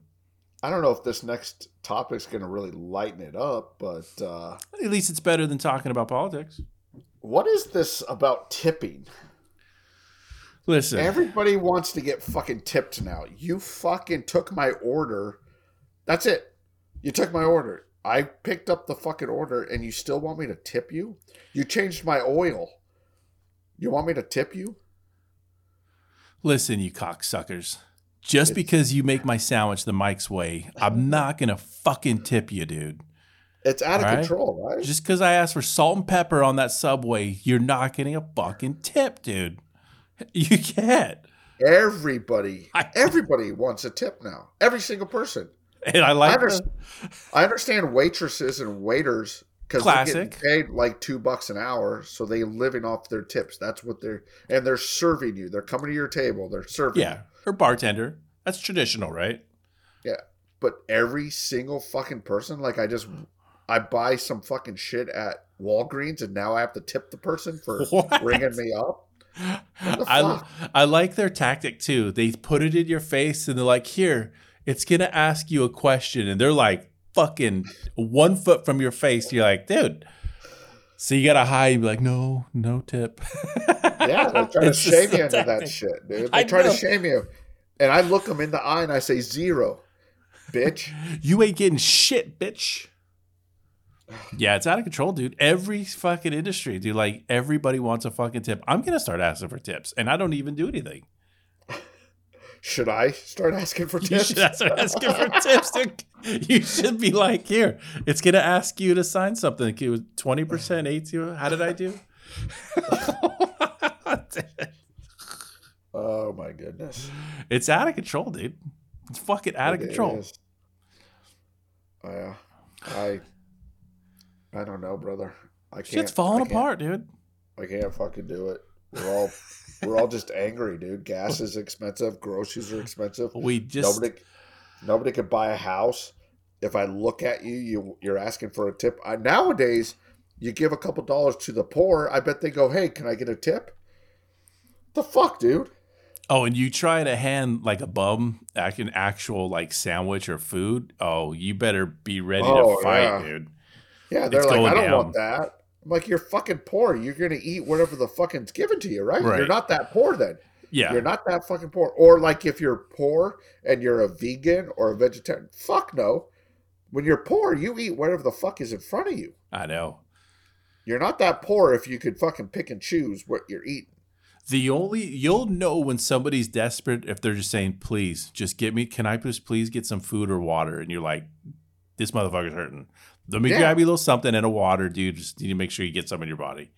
Speaker 3: I don't know if this next topic's going to really lighten it up, but uh,
Speaker 4: At least it's better than talking about politics.
Speaker 3: what is this about tipping?
Speaker 4: Listen,
Speaker 3: Everybody wants to get fucking tipped now. You fucking took my order. That's it. You took my order. I picked up the fucking order and you still want me to tip you? You changed my oil. You want me to tip you?
Speaker 4: Listen, you cocksuckers. Just because you make my sandwich the Mike's way, I'm not gonna fucking tip you, dude.
Speaker 3: It's out of
Speaker 4: right.
Speaker 3: control, right?
Speaker 4: Just because I asked for salt and pepper on that subway, you're not getting a fucking tip, dude. You can't.
Speaker 3: Everybody,
Speaker 4: I-
Speaker 3: everybody wants a tip now. Every single person.
Speaker 4: And I like
Speaker 3: I
Speaker 4: the,
Speaker 3: I understand waitresses and waiters because they're getting
Speaker 4: Classic.
Speaker 3: paid like two bucks an hour, so they're living off their tips. That's what they're and they're serving you. They're coming to your table. They're serving.
Speaker 4: yeah, or bartender. That's traditional, right?
Speaker 3: yeah. But every single fucking person, like I just, I buy some fucking shit at Walgreens, and now I have to tip the person for
Speaker 4: What?
Speaker 3: ringing me up.
Speaker 4: I? I like their tactic too. They put it in your face and they're like, "Here, it's gonna ask you a question," and they're like, "Fucking one foot from your face." You're like, "Dude." So you gotta hide and be like, "No, no tip."
Speaker 3: Yeah, they're trying to shame you into that shit, dude.
Speaker 4: I
Speaker 3: They try to shame you, and I look them in the eye and I say zero, bitch.
Speaker 4: You ain't getting shit, bitch. Yeah, it's out of control, dude. Every fucking industry, dude. Like everybody wants a fucking tip. I'm gonna start asking for tips, and I don't even do anything.
Speaker 3: Should I start asking for
Speaker 4: You
Speaker 3: tips?
Speaker 4: should start asking for tips. Dude. You should be like, here, it's gonna ask you to sign something. Twenty percent ATO. How did I do?
Speaker 3: Oh my goodness.
Speaker 4: it's out of control, dude. It's fucking out of control.
Speaker 3: Yeah, I, I don't know, brother. I can't.
Speaker 4: Shit's falling
Speaker 3: can't-
Speaker 4: apart, dude.
Speaker 3: I can't fucking do it. We're all, we're all just angry, dude. Gas is expensive. Groceries are expensive.
Speaker 4: We just
Speaker 3: nobody, nobody could buy a house. If I look at you, you you're asking for a tip. I, nowadays, you give a couple dollars to the poor. I bet they go, "Hey, can I get a tip?" The fuck, dude.
Speaker 4: Oh, and you try to hand like a bum like an actual like sandwich or food. Oh, you better be ready
Speaker 3: Oh,
Speaker 4: to fight,
Speaker 3: yeah.
Speaker 4: dude.
Speaker 3: Yeah, they're
Speaker 4: It's
Speaker 3: like, I don't
Speaker 4: down.
Speaker 3: want that. I'm like, you're fucking poor. You're gonna eat whatever the fucking's given to you, right?
Speaker 4: Right.
Speaker 3: You're not that poor then.
Speaker 4: Yeah.
Speaker 3: You're not that fucking poor. Or like if you're poor and you're a vegan or a vegetarian, fuck no. When you're poor, you eat whatever the fuck is in front of you.
Speaker 4: I know.
Speaker 3: You're not that poor if you could fucking pick and choose what you're eating.
Speaker 4: The only you'll know when somebody's desperate if they're just saying, "Please, just get me. Can I just please get some food or water?" And you're like, "This motherfucker's hurting. Let me
Speaker 3: Yeah.
Speaker 4: grab you a little something and a water, dude. Just need to make sure you get some in your body."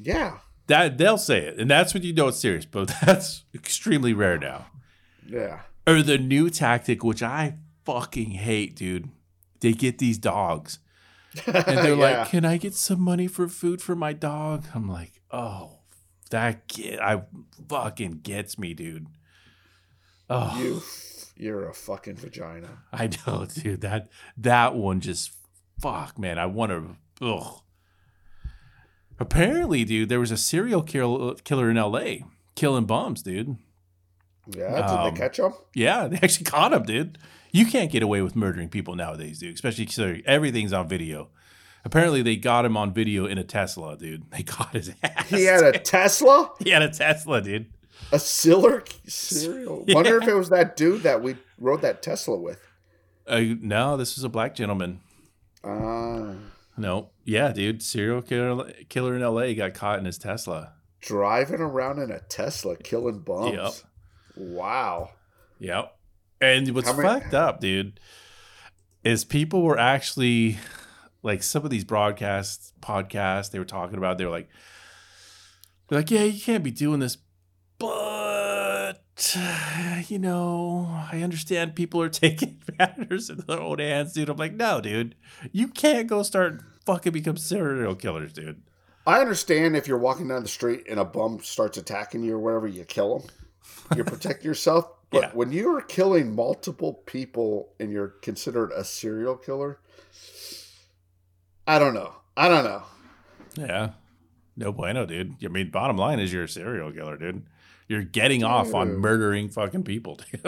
Speaker 3: Yeah.
Speaker 4: That they'll say it, and that's when you know it's serious. But that's extremely rare now.
Speaker 3: Yeah.
Speaker 4: Or the new tactic, which I fucking hate, dude. They get these dogs, and they're
Speaker 3: Yeah.
Speaker 4: like, "Can I get some money for food for my dog?" I'm like, "Oh, that get I fucking gets me, dude." Oh,
Speaker 3: you you're a fucking vagina.
Speaker 4: I know, dude. That that one just fuck, man. I want to. Ugh. Apparently, dude, there was a serial kill, killer in L.A. killing bums, dude.
Speaker 3: Yeah. Did
Speaker 4: Um,
Speaker 3: they catch him?
Speaker 4: Yeah, they actually caught him, dude. You can't get away with murdering people nowadays, dude. Especially considering everything's on video. Apparently, they got him on video in a Tesla, dude. They caught his ass.
Speaker 3: He had a Tesla?
Speaker 4: he had a Tesla, dude.
Speaker 3: A Siller cereal? Wonder if it was that dude that we rode that Tesla with.
Speaker 4: Uh, no, this was a black gentleman.
Speaker 3: Uh,
Speaker 4: No, yeah, dude. Serial killer, killer in L.A. got caught in his Tesla.
Speaker 3: driving around in a Tesla, killing bums.
Speaker 4: Yep.
Speaker 3: Wow.
Speaker 4: Yep. And what's
Speaker 3: many-
Speaker 4: fucked up, dude, is people were actually like some of these broadcasts, podcasts they were talking about. They were like, they're like, yeah, you can't be doing this, but you know, I understand people are taking matters in their own hands, dude. I'm like, no, dude, you can't go start fucking become serial killers, dude.
Speaker 3: I understand if you're walking down the street and a bum starts attacking you or whatever, you kill him. You protect yourself. But
Speaker 4: Yeah.
Speaker 3: when you are killing multiple people and you're considered a serial killer, I don't know. I don't know.
Speaker 4: Yeah. No bueno, dude. I mean, bottom line is you're a serial killer, dude. You're getting off on murdering fucking people, dude.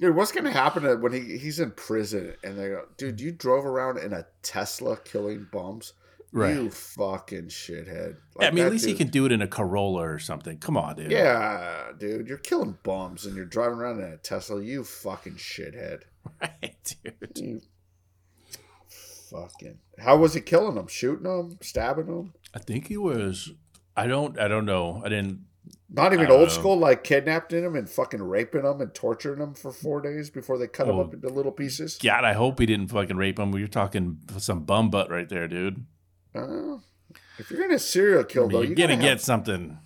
Speaker 3: Dude, what's going to happen to- when he, he's in prison and they go, dude, you drove around in a Tesla killing bums?
Speaker 4: Right.
Speaker 3: You fucking shithead.
Speaker 4: Yeah, I mean, at least he can do it in a Corolla or something. Come on, dude.
Speaker 3: Yeah, dude, you're killing bums and you're driving around in a Tesla. You fucking shithead.
Speaker 4: Right, dude.
Speaker 3: You fucking. How was he killing them? Shooting them? Stabbing them?
Speaker 4: I think he was. I don't. I don't know. I didn't.
Speaker 3: Not even old
Speaker 4: know.
Speaker 3: school, like kidnapping them and fucking raping them and torturing them for four days before they cut
Speaker 4: Oh.
Speaker 3: up into little pieces.
Speaker 4: God, I hope he didn't fucking rape him. You're talking some bum butt right there, dude.
Speaker 3: Uh, if you're gonna serial
Speaker 4: I
Speaker 3: kill,
Speaker 4: mean,
Speaker 3: though,
Speaker 4: you're
Speaker 3: you
Speaker 4: gonna
Speaker 3: gotta
Speaker 4: get
Speaker 3: have-
Speaker 4: something.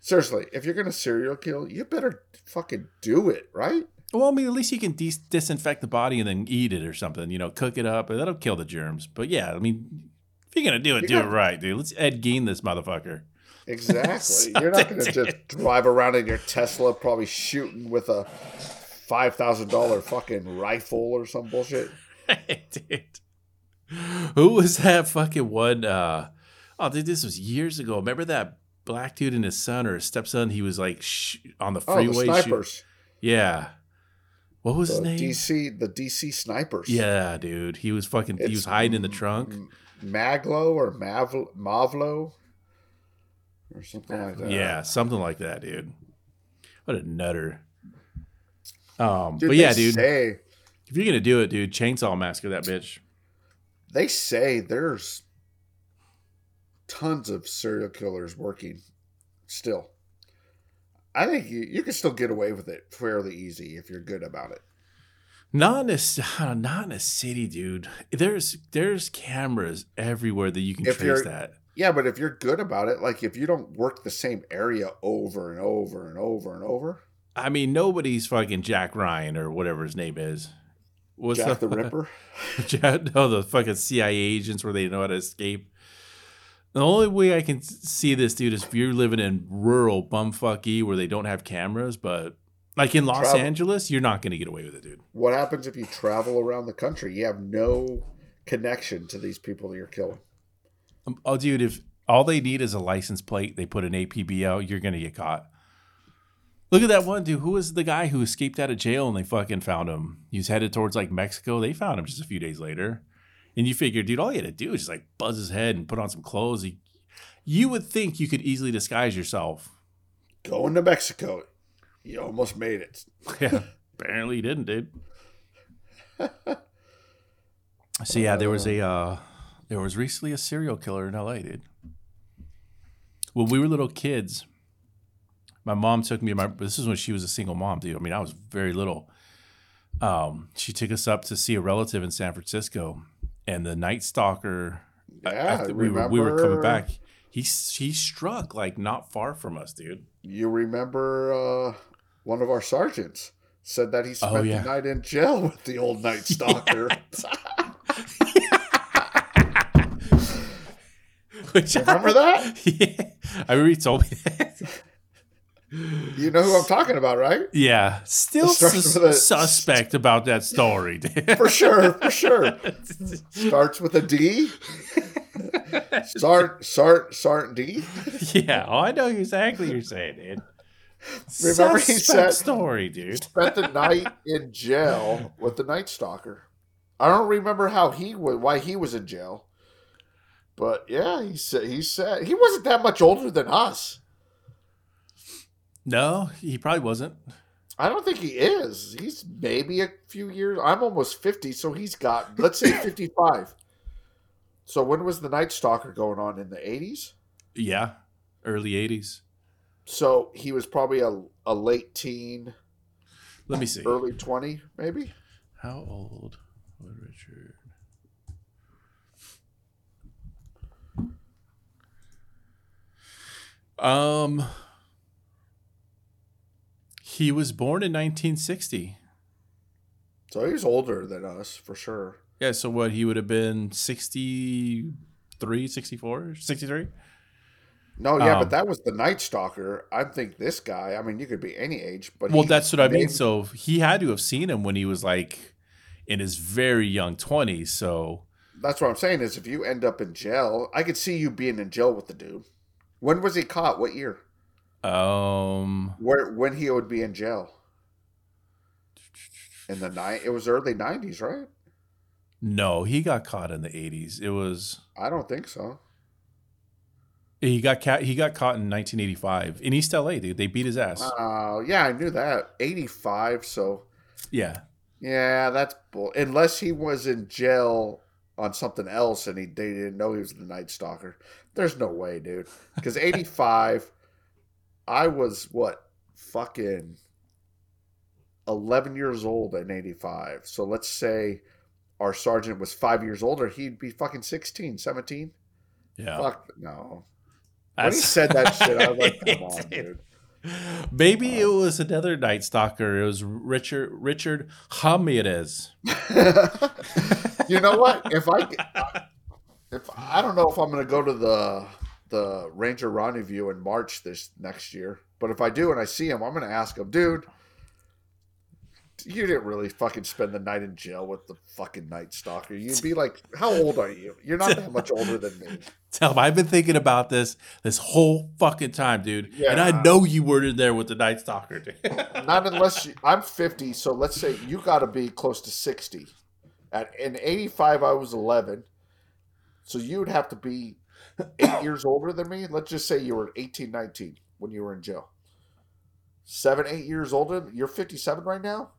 Speaker 3: seriously. If you're gonna serial kill, you better fucking do it, right?
Speaker 4: Well, I mean, at least you can dis- disinfect the body and then eat it or something. You know, cook it up, and that'll kill the germs. But yeah, I mean, if you're gonna do it,
Speaker 3: You
Speaker 4: do it right, dude. Let's Ed Gein this motherfucker.
Speaker 3: Exactly. You're not going to just drive around in your Tesla, probably shooting with a five thousand dollar fucking rifle or some bullshit.
Speaker 4: dude. Who was that fucking one? Uh, oh, dude, this was years ago. Remember that black dude and his son or his stepson? He was like sh- on the freeway.
Speaker 3: Oh, the
Speaker 4: shoot-
Speaker 3: snipers,
Speaker 4: yeah. What was
Speaker 3: the
Speaker 4: his name?
Speaker 3: DC, the DC snipers.
Speaker 4: Yeah, dude. He was fucking. he was hiding in the trunk.
Speaker 3: Maglo or Mavlo. Or something like that.
Speaker 4: Yeah, something like that, dude. What a nutter. Um,
Speaker 3: Dude,
Speaker 4: but yeah, dude,
Speaker 3: Say,
Speaker 4: if you're gonna do it, dude, chainsaw massacre that bitch.
Speaker 3: they say there's tons of serial killers working still. I think you, you can still get away with it fairly easy if you're good about it.
Speaker 4: Not in a, c- not in a city, dude. There's there's cameras everywhere that you can
Speaker 3: If
Speaker 4: trace that.
Speaker 3: Yeah, but if you're good about it, like if you don't work the same area over and over and over and over,
Speaker 4: I mean, nobody's fucking Jack Ryan or whatever his name is. What's
Speaker 3: Jack the Ripper.
Speaker 4: Jack, no, the fucking CIA agents where they know how to escape. The only way I can see this, dude, is if you're living in rural bumfucky where they don't have cameras, but like in Los
Speaker 3: Travel-
Speaker 4: Angeles, you're not going to get away with it, dude.
Speaker 3: What happens if you travel around the country? You have no connection to these people that you're killing.
Speaker 4: Oh, dude, if all they need is a license plate, they put an APB out, you're going to get caught. Look at that one dude. Who was the guy who escaped out of jail and they fucking found him? He was headed towards like Mexico. They found him just a few days later. And you figure, dude, all he had to do is just like buzz his head and put on some clothes. He, you would think you could easily disguise yourself.
Speaker 3: Going to Mexico, you almost made it.
Speaker 4: Yeah, apparently he didn't, dude. So yeah, there was a uh, there was recently a serial killer in LA, dude. When we were little kids, my mom took me. My this is when she was a single mom, dude. I mean, I was very little. Um, she took us up to see a relative in San Francisco, and the Night Stalker.
Speaker 3: Yeah,
Speaker 4: after we were we were coming back, he he struck like not far from us, dude.
Speaker 3: You remember uh, one of our sergeants said that he spent
Speaker 4: Oh, yeah.
Speaker 3: the night in jail with the old Night Stalker.
Speaker 4: Which
Speaker 3: remember that?
Speaker 4: yeah, I remember he told me that.
Speaker 3: You know who I'm talking about, right?
Speaker 4: Yeah, still sus-
Speaker 3: a-
Speaker 4: suspect about that story. dude.
Speaker 3: For sure, for sure. Starts with a D. Sart, Sart, Sart D.
Speaker 4: yeah, oh, I know exactly what you're saying, dude.
Speaker 3: Remember he
Speaker 4: Suspect
Speaker 3: said-
Speaker 4: story, dude.
Speaker 3: Spent the night in jail with the Night Stalker. I don't remember how he was, why he was in jail, but yeah, he said he said he wasn't that much older than us.
Speaker 4: No, he probably wasn't.
Speaker 3: I don't think he is. He's maybe a few years. I'm almost 50, so he's got, let's say 55. So when was the Night Stalker going on? In the 80s?
Speaker 4: Yeah, early '80s.
Speaker 3: So he was probably a, a late teen,
Speaker 4: Let me see.
Speaker 3: early 20, maybe?
Speaker 4: How old was Richard? Um, he was born in 1960.
Speaker 3: So he's older than us, for sure.
Speaker 4: Yeah, so what he would have been 63, 64, 63?
Speaker 3: No, yeah,
Speaker 4: Um,
Speaker 3: but that was the Night Stalker. I think this guy, I mean, you could be any age, but
Speaker 4: Well, that's what I mean. So he had to have seen him when he was like in his very young 20s. So
Speaker 3: That's what I'm saying is if you end up in jail, I could see you being in jail with the dude. When was he caught? What year?
Speaker 4: um
Speaker 3: Where when he would be in jail? In the night, it was early '90s, right?
Speaker 4: no, he got caught in the 80s. It was
Speaker 3: I don't think so.
Speaker 4: he got ca- he got caught in 1985 in East LA, dude. They beat his ass.
Speaker 3: Uh, yeah, I knew that. '85, so
Speaker 4: yeah.
Speaker 3: yeah, that's bull. Unless he was in jail on something else and he they didn't know he was the Night Stalker. There's no way, dude. Because '85, I was what fucking 11 years old in 85. So let's say our sergeant was five years older, he'd be fucking 16, 17.
Speaker 4: Yeah.
Speaker 3: Fuck no. When he said that shit, I was like, come on, dude.
Speaker 4: Maybe it was another Night Stalker. It was Richard Richard Ramirez.
Speaker 3: you know what? If I if I don't know if I'm going to go to the the Ranger Rendezvous in March this next year, but if I do and I see him, I'm going to ask him, dude. You didn't really fucking spend the night in jail with the fucking Night Stalker. You'd be like, how old are you? You're not that much older than me.
Speaker 4: Tell him I've been thinking about this this whole fucking time, dude. And I know you were in there with the Night Stalker, dude.
Speaker 3: Not unless you, I'm 50, so let's say you got to be close to 60. At in 85, I was 11, so you would have to be eight years older than me, let's just say you were 18, 19 when you were in jail. Seven, eight years older, you're 57 right now?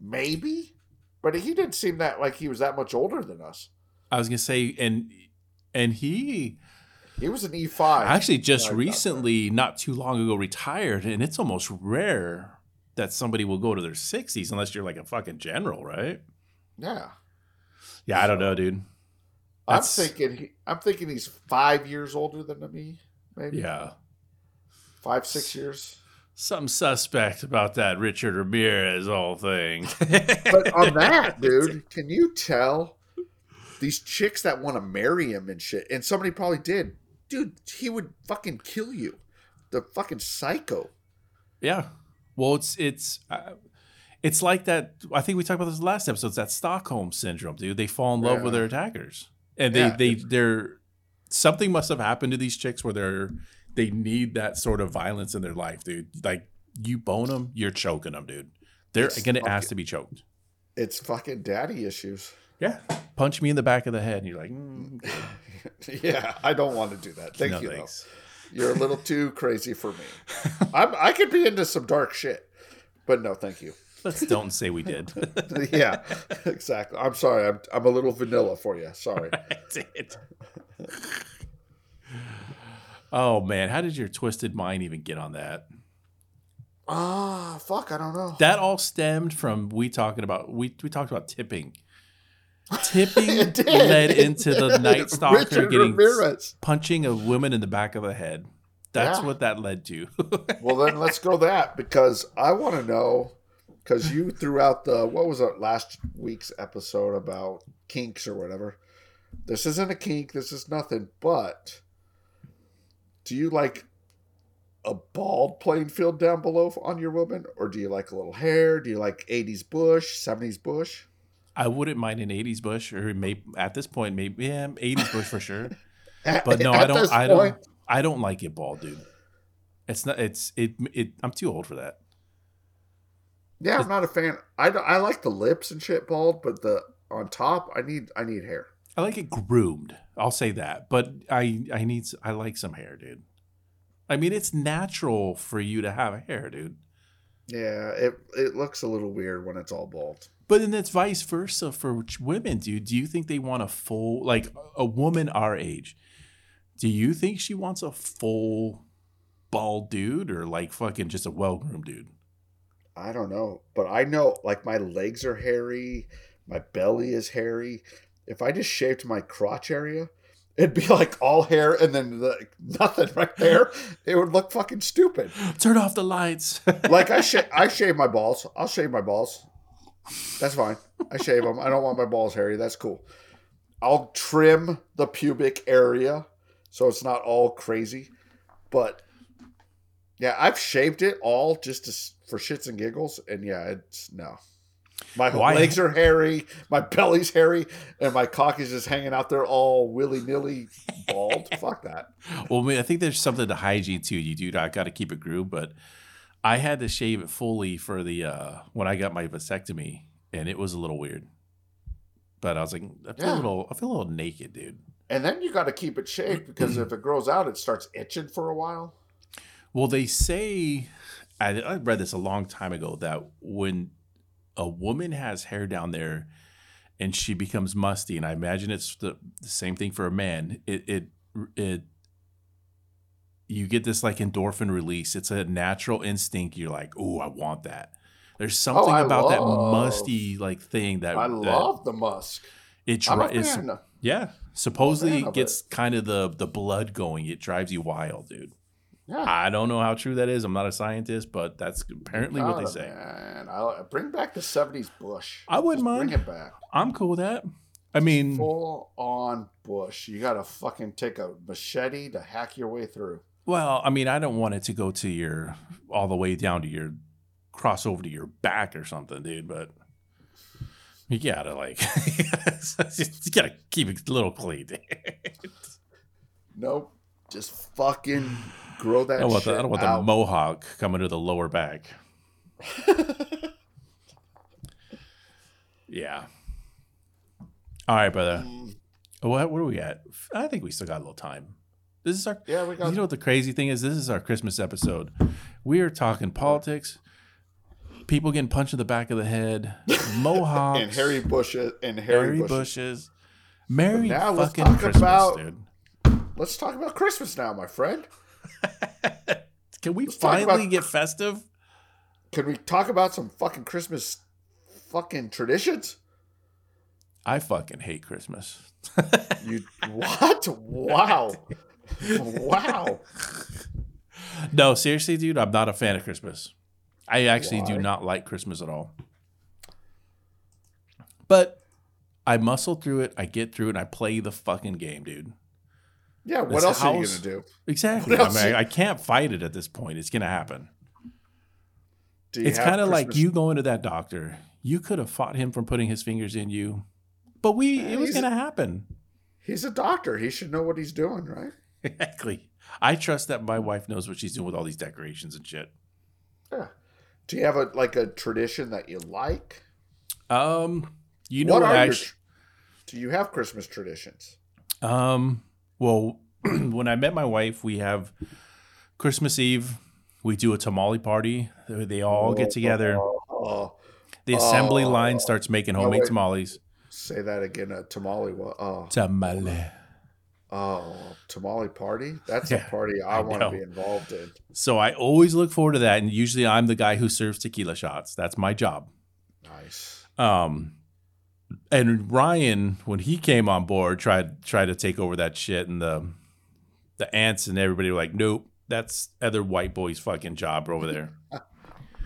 Speaker 3: Maybe? But he didn't seem that like he was that much older than us.
Speaker 4: I was gonna say, and and he
Speaker 3: He was an E E5.
Speaker 4: actually just recently, not too long ago, retired, and it's almost rare that somebody will go to their sixties unless you're like a fucking general, right?
Speaker 3: Yeah.
Speaker 4: Yeah, I don't know, dude.
Speaker 3: I'm thinking he, I'm thinking he's five years older than me, maybe.
Speaker 4: Yeah,
Speaker 3: Five, six years.
Speaker 4: Something suspect about that Richard Ramirez whole thing.
Speaker 3: But on that, dude, can you tell these chicks that want to marry him and shit? And somebody probably did. Dude, he would fucking kill you. The fucking psycho.
Speaker 4: Yeah. Well, it's it's uh, it's like that. I think we talked about this last episode. It's that Stockholm syndrome, dude. They fall in love with their attackers, and they
Speaker 3: Yeah.
Speaker 4: they they're something must have happened to these chicks where they're they need that sort of violence in their life, dude. Like you bone them, you're choking them, dude. They're
Speaker 3: It's
Speaker 4: gonna ask to be choked.
Speaker 3: It's fucking daddy issues.
Speaker 4: Yeah. Punch me in the back of the head, and you're like, mm,
Speaker 3: yeah, I don't want to do that. Thank
Speaker 4: no
Speaker 3: you. though. You're a little too crazy for me. I'm, I could be into some dark shit, but no, thank you.
Speaker 4: Let's don't say we did.
Speaker 3: yeah, exactly. I'm sorry. I'm, I'm a little vanilla for you. Sorry.
Speaker 4: That's it. Oh man, how did your twisted mind even get on that?
Speaker 3: Ah, fuck. I don't know.
Speaker 4: That all stemmed from we talking about we we talked about tipping. Tipping led into the Night. Stalker
Speaker 3: Richard
Speaker 4: getting
Speaker 3: Ramirez.
Speaker 4: punching a woman in the back of the head. That's
Speaker 3: Yeah.
Speaker 4: what that led to.
Speaker 3: Well, then let's go that because I want to know because you threw out the what was it last week's episode about kinks or whatever. This isn't a kink. This is nothing. But do you like a bald playing field down below on your woman, or do you like a little hair? Do you like '80s bush, '70s bush?
Speaker 4: I wouldn't mind an '80s bush, or maybe at this point, maybe yeah, '80s bush for sure. But no, I don't. I don't.
Speaker 3: point-
Speaker 4: I don't like it bald, dude. It's not. It's it. It. I'm too old for that.
Speaker 3: Yeah, I'm not a fan. I, don't- I like the lips and shit bald, but the on top, I need I need hair.
Speaker 4: I like it groomed. I'll say that, but I I need I like some hair, dude. I mean, it's natural for you to have a hair, dude.
Speaker 3: Yeah, it it looks a little weird when it's all bald.
Speaker 4: But then it's vice versa for women, dude. Do you think they want a full like a woman our age? Do you think she wants a full bald dude or like fucking just a well groomed dude?
Speaker 3: I don't know, but I know like my legs are hairy, my belly is hairy. If I just shaved my crotch area, it'd be like all hair and then the, nothing right there. It would look fucking stupid.
Speaker 4: Turn off the lights.
Speaker 3: Like I sh- I shave my balls. I'll shave my balls. That's fine. I shave them. I don't want my balls hairy. That's cool. I'll trim the pubic area so it's not all crazy. But yeah, I've shaved it all just to, for shits and giggles, and yeah, it's no. My
Speaker 4: Why-
Speaker 3: legs are hairy, my belly's hairy, and my cock is just hanging out there all willy nilly bald. Fuck that.
Speaker 4: well, I, mean, I think there's something to hygiene too. You do I got to keep it groomed, but I had to shave it fully for the uh when I got my vasectomy, and it was a little weird. But I was like, I feel
Speaker 3: Yeah.
Speaker 4: a little, I feel a little naked, dude.
Speaker 3: And then you got to keep it shaved because if it grows out, it starts itching for a while.
Speaker 4: Well, they say, I, I read this a long time ago that when a woman has hair down there and she becomes musty, and I imagine it's the, the same thing for a man, it, it, it, you get this like endorphin release. It's a natural instinct. You're like, oh, I want that. There's oh, something
Speaker 3: I
Speaker 4: about that musty like thing that
Speaker 3: I
Speaker 4: that
Speaker 3: love the musk.
Speaker 4: it
Speaker 3: I'm
Speaker 4: it's- yeah. Supposedly it gets kind of the the blood going. It drives you wild, dude.
Speaker 3: Yeah.
Speaker 4: I don't know how true that is. I'm not a scientist, but that's apparently what they say.
Speaker 3: Man, I uh, bring back the '70s bush.
Speaker 4: I wouldn't
Speaker 3: Just
Speaker 4: mind.
Speaker 3: Bring it back.
Speaker 4: I'm cool with that. I mean,
Speaker 3: Full on bush. You got to fucking take a machete to hack your way through.
Speaker 4: well, I mean, I don't want it to go to your all the way down to your cross over to your back or something, dude. But you gotta like, you gotta keep it a little clean.
Speaker 3: Nope. Just fucking grow that
Speaker 4: I don't want
Speaker 3: shit
Speaker 4: the I don't want the mohawk coming to the lower back. yeah. All right, brother.
Speaker 3: Mm.
Speaker 4: What what are we at? I think we still got a little time. This is our.
Speaker 3: Yeah, we got-
Speaker 4: You know what the crazy thing is? This is our Christmas episode. We are talking politics, people getting punched in the back of the head, mohawks,
Speaker 3: and Harry Bush and Harry,
Speaker 4: Harry
Speaker 3: Bush.
Speaker 4: bushes. Merry
Speaker 3: Now let's
Speaker 4: fucking
Speaker 3: talk
Speaker 4: Christmas,
Speaker 3: about-
Speaker 4: dude.
Speaker 3: Let's talk about Christmas now, my friend.
Speaker 4: Can we
Speaker 3: talk
Speaker 4: finally
Speaker 3: about-
Speaker 4: get festive?
Speaker 3: Can we talk about some fucking Christmas fucking traditions?
Speaker 4: I fucking hate Christmas.
Speaker 3: You what? Wow. Wow.
Speaker 4: No, seriously, dude, I'm not a fan of Christmas. I actually do not like Christmas at all. But I muscle through it, I get through it, and I play the fucking game, dude.
Speaker 3: Yeah, what else are you gonna do?
Speaker 4: Exactly. I mean,
Speaker 3: you-
Speaker 4: I, I can't fight it at this point. It's gonna happen.
Speaker 3: Do you
Speaker 4: It's kind of like you going to that doctor. You could have fought him from putting his fingers in you, but we it was gonna happen.
Speaker 3: He's a doctor. He should know what he's doing, right?
Speaker 4: Exactly. I trust that my wife knows what she's doing with all these decorations and shit.
Speaker 3: Yeah. Do you have a like a tradition that you like?
Speaker 4: Um, you know
Speaker 3: what
Speaker 4: what?
Speaker 3: are
Speaker 4: Actually,
Speaker 3: your? Do you have Christmas traditions?
Speaker 4: Um, well, when I met my wife, we have Christmas Eve. We do a tamale party. They all get together.
Speaker 3: Oh,
Speaker 4: The assembly
Speaker 3: Oh.
Speaker 4: line starts making homemade
Speaker 3: wait.
Speaker 4: tamales.
Speaker 3: say that again. A tamale. Oh,
Speaker 4: Tamale.
Speaker 3: oh, tamale party. That's
Speaker 4: Yeah,
Speaker 3: a party I,
Speaker 4: I
Speaker 3: want to be involved in.
Speaker 4: So I always look forward to that, and usually I'm the guy who serves tequila shots. That's my job.
Speaker 3: Nice.
Speaker 4: Um, and Ryan, when he came on board, tried tried to take over that shit, and the the ants and everybody were like, "Nope, that's other white boy's fucking job over there."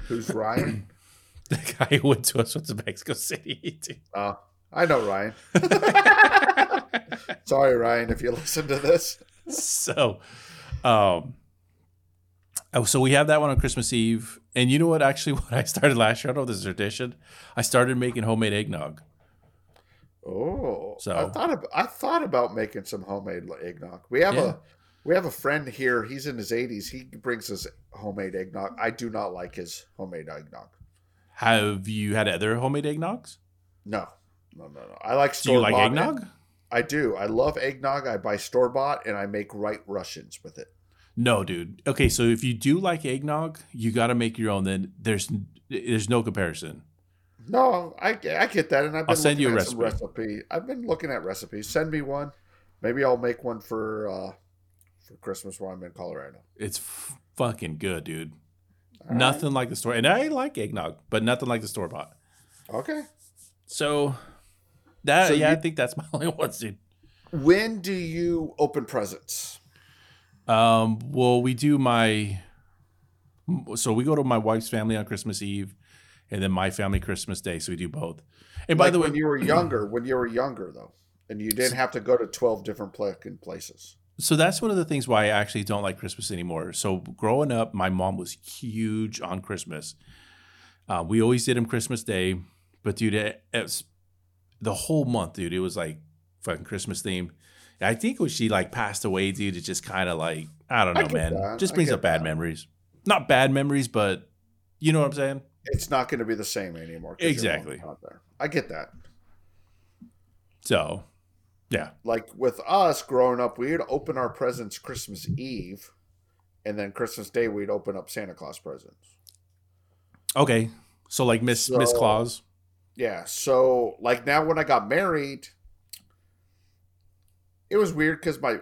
Speaker 3: Who's Ryan?
Speaker 4: the guy who went to us went to Mexico City.
Speaker 3: uh, I know Ryan. Sorry, Ryan, if you listen to this.
Speaker 4: so, um, oh, so we have that one on Christmas Eve, and you know what? Actually, what I started last year, I don't know this is a tradition. I started making homemade eggnog.
Speaker 3: Oh,
Speaker 4: So-
Speaker 3: I thought I thought about making some homemade eggnog. We have
Speaker 4: Yeah.
Speaker 3: a we have a friend here. He's in his eighties. He brings us homemade eggnog. I do not like his homemade eggnog.
Speaker 4: Have you had other homemade eggnogs?
Speaker 3: No, no, no, no. I like
Speaker 4: Do you like eggnog?
Speaker 3: I do. I love eggnog. I buy store bought and I make White Russians with it.
Speaker 4: No, dude. Okay, so if you do like eggnog, you got to make your own. Then there's there's no comparison.
Speaker 3: No, I, I get that, and I've been
Speaker 4: I'll send you a recipe.
Speaker 3: recipe. I've been looking at recipes. Send me one. Maybe I'll make one for uh, for Christmas while I'm in Colorado.
Speaker 4: It's f- fucking good, dude.
Speaker 3: All right.
Speaker 4: nothing like the store, and I like eggnog, but nothing like the store bought.
Speaker 3: Okay.
Speaker 4: So that
Speaker 3: So
Speaker 4: yeah, I think that's my only one, dude.
Speaker 3: When do you open presents?
Speaker 4: Um, well, we do my so we go to my wife's family on Christmas Eve, and then my family Christmas Day. So we do both. And by
Speaker 3: Like
Speaker 4: the way,
Speaker 3: when you were younger, when you were younger though, and you didn't have to go to twelve different places.
Speaker 4: so that's one of the things why I actually don't like Christmas anymore. So growing up, my mom was huge on Christmas. Uh, we always did them Christmas Day, but dude, it, it's the whole month, dude. It was like fucking Christmas theme. I think when she like passed away, dude, it just kind of like I don't know,
Speaker 3: get
Speaker 4: man.
Speaker 3: that.
Speaker 4: Just brings up bad
Speaker 3: that.
Speaker 4: memories. Not bad memories, but you know what I'm saying.
Speaker 3: It's not going to be the same anymore.
Speaker 4: Exactly.
Speaker 3: I get that.
Speaker 4: So, yeah,
Speaker 3: Like with us growing up, we'd open our presents Christmas Eve, and then Christmas Day we'd open up Santa Claus presents.
Speaker 4: okay. So like Miss Miss Claus.
Speaker 3: Yeah. So like now when I got married, it was weird because my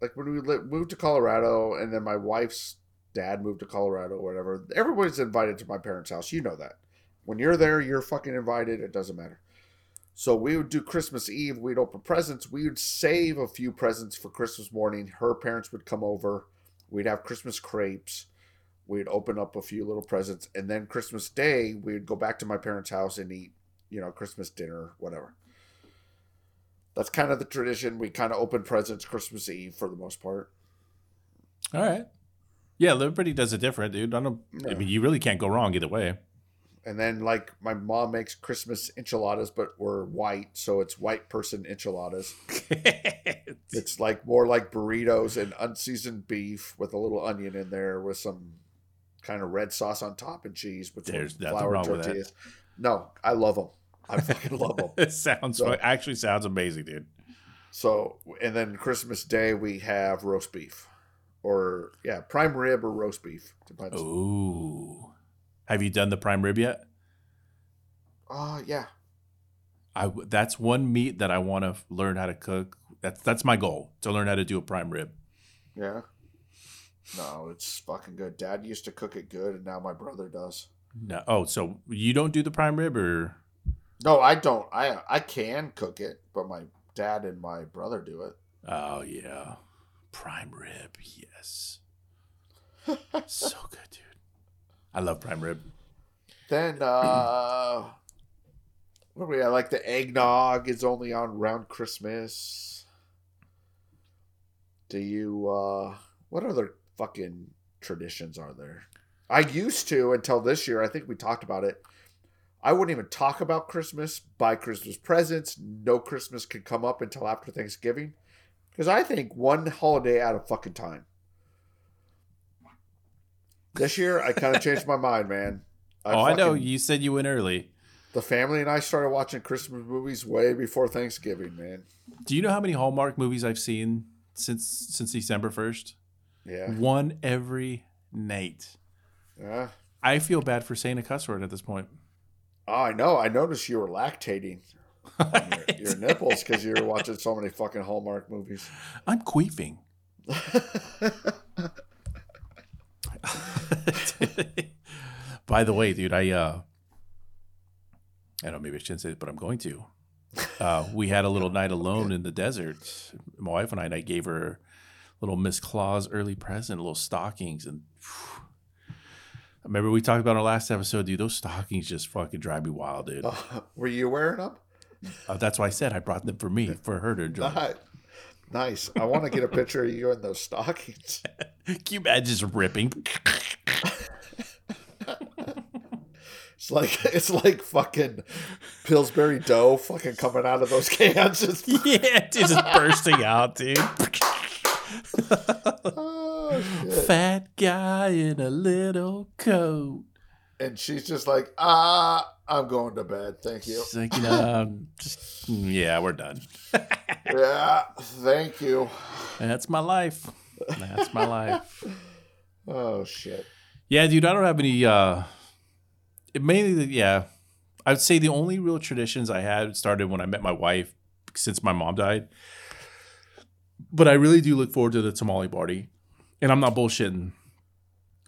Speaker 3: like when we moved to Colorado and then my wife's dad moved to Colorado or whatever. Everybody's invited to my parents' house. You know that. When you're there, you're fucking invited. It doesn't matter. So we would do Christmas Eve. We'd open presents. We would save a few presents for Christmas morning. Her parents would come over. We'd have Christmas crepes. We'd open up a few little presents, and then Christmas Day we'd go back to my parents' house and eat, you know, Christmas dinner, whatever. That's kind of the tradition. We kind of open presents Christmas Eve for the most part.
Speaker 4: All right. Yeah, everybody does it different, dude. I don't. I mean, you really can't go wrong either way.
Speaker 3: And then like my mom makes Christmas enchiladas, but we're white, so it's white person enchiladas. It's like more like burritos and unseasoned beef with a little onion in there with some kind of red sauce on top and cheese with
Speaker 4: There's nothing
Speaker 3: flour
Speaker 4: wrong with that.
Speaker 3: tortillas. No, I love them. I fucking love them.
Speaker 4: it sounds
Speaker 3: So-
Speaker 4: actually sounds amazing, dude.
Speaker 3: So, and then Christmas Day we have roast beef, or yeah, prime rib or roast beef depends.
Speaker 4: Ooh. Have you done the prime rib yet?
Speaker 3: Oh yeah,
Speaker 4: I that's one meat that I want to learn how to cook. That's that's my goal to learn how to do a prime rib.
Speaker 3: yeah. No, it's fucking good. Dad used to cook it good, and now my brother does.
Speaker 4: No, oh, so you don't do the prime rib, or
Speaker 3: No, I don't. I I can cook it, but my dad and my brother do it.
Speaker 4: oh yeah, prime rib, yes, so good, dude. I love prime rib.
Speaker 3: Then uh what we have? Like the eggnog is only on around Christmas. Do you uh what other fucking traditions are there? I used to until this year, I think we talked about it. I wouldn't even talk about Christmas, buy Christmas presents. No Christmas could come up until after Thanksgiving. Because I think one holiday at a fucking time. This year, I kind of changed my mind, man.
Speaker 4: oh, I know. You said you went early.
Speaker 3: the family and I started watching Christmas movies way before Thanksgiving, man.
Speaker 4: Do you know how many Hallmark movies I've seen since since December first?
Speaker 3: Yeah.
Speaker 4: One every night.
Speaker 3: Yeah.
Speaker 4: I feel bad for saying a cuss word at this point.
Speaker 3: Oh, I know. I noticed you were lactating on your, your nipples because you were watching so many fucking Hallmark movies.
Speaker 4: I'm queefing. By the way, dude, I uh I don't know, maybe I shouldn't say it, but I'm going to. Uh we had a little night alone in the desert. My wife and I and I gave her little Miss Claus early present, little stockings and I remember we talked about in our last episode, dude. Those stockings just fucking drive me wild, dude.
Speaker 3: Uh, were you wearing them?
Speaker 4: Uh, that's why I said I brought them for me, for her to enjoy.
Speaker 3: Nice. I want to get a picture of you in those stockings.
Speaker 4: Can you imagine just ripping?
Speaker 3: It's like it's like fucking Pillsbury dough fucking coming out of those cans. Just,
Speaker 4: yeah, dude, just bursting out, dude.
Speaker 3: oh, shit.
Speaker 4: Fat guy in a little coat.
Speaker 3: And she's just like, ah, I'm going to bed. Thank you.
Speaker 4: Like, you know, um, just yeah, we're done.
Speaker 3: Yeah, thank you.
Speaker 4: That's my life. That's my life.
Speaker 3: Oh shit.
Speaker 4: Yeah, dude, I don't have any. uh it Mainly, yeah, I'd say the only real traditions I had started when I met my wife, since my mom died. But I really do look forward to the tamale party, and I'm not bullshitting.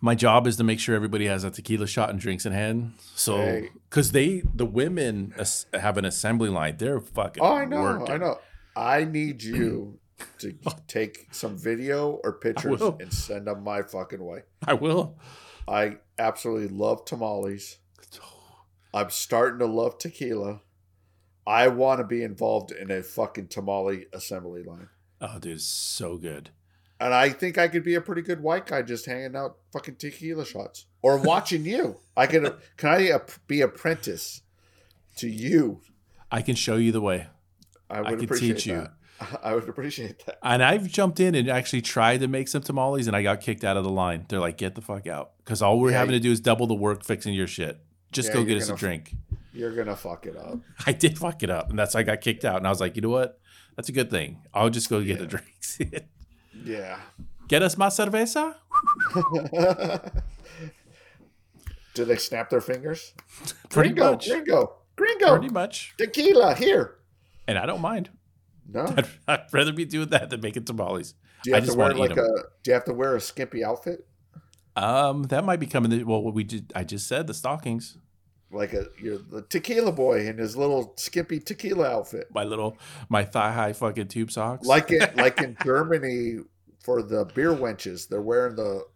Speaker 4: My job is to make sure everybody has a tequila shot and drinks in hand. So, because they, the women, as- have an assembly line, they're fucking.
Speaker 3: Oh, I know.
Speaker 4: working.
Speaker 3: I know. I need you to take some video or pictures and send them my fucking way.
Speaker 4: I will.
Speaker 3: I absolutely love tamales. I'm starting to love tequila. I want to be involved in a fucking tamale assembly line.
Speaker 4: Oh, dude, so good.
Speaker 3: And I think I could be a pretty good white guy just hanging out fucking tequila shots or watching you. I could can I be apprentice to you?
Speaker 4: I can show you the way,
Speaker 3: I would
Speaker 4: I
Speaker 3: appreciate
Speaker 4: teach you.
Speaker 3: that. I would appreciate that.
Speaker 4: and I've jumped in and actually tried to make some tamales, and I got kicked out of the line. They're like, "Get the fuck out," because all we're
Speaker 3: Yeah,
Speaker 4: having
Speaker 3: you-
Speaker 4: to do is double the work fixing your shit. Just
Speaker 3: Yeah,
Speaker 4: go get us a drink.
Speaker 3: You're gonna fuck it up.
Speaker 4: I did fuck it up, and that's I got kicked out. And I was like, you know what? That's a good thing. I'll just go get the drinks.
Speaker 3: Yeah.
Speaker 4: get us más cerveza.
Speaker 3: Do they snap their fingers?
Speaker 4: Pretty
Speaker 3: gringo,
Speaker 4: much.
Speaker 3: Gringo. Gringo.
Speaker 4: Pretty much.
Speaker 3: Tequila here.
Speaker 4: And I don't mind.
Speaker 3: No.
Speaker 4: I'd, I'd rather be doing that than making tamales.
Speaker 3: Do you
Speaker 4: I
Speaker 3: have to
Speaker 4: just
Speaker 3: wear
Speaker 4: want to eat
Speaker 3: like a? Do you have to wear a skimpy outfit?
Speaker 4: Um, that might be coming. The, well, what we did, I just said the stockings.
Speaker 3: Like a you're the tequila boy in his little skimpy tequila outfit.
Speaker 4: My little, my thigh high fucking tube socks.
Speaker 3: Like it like in Germany for the beer wenches. They're wearing the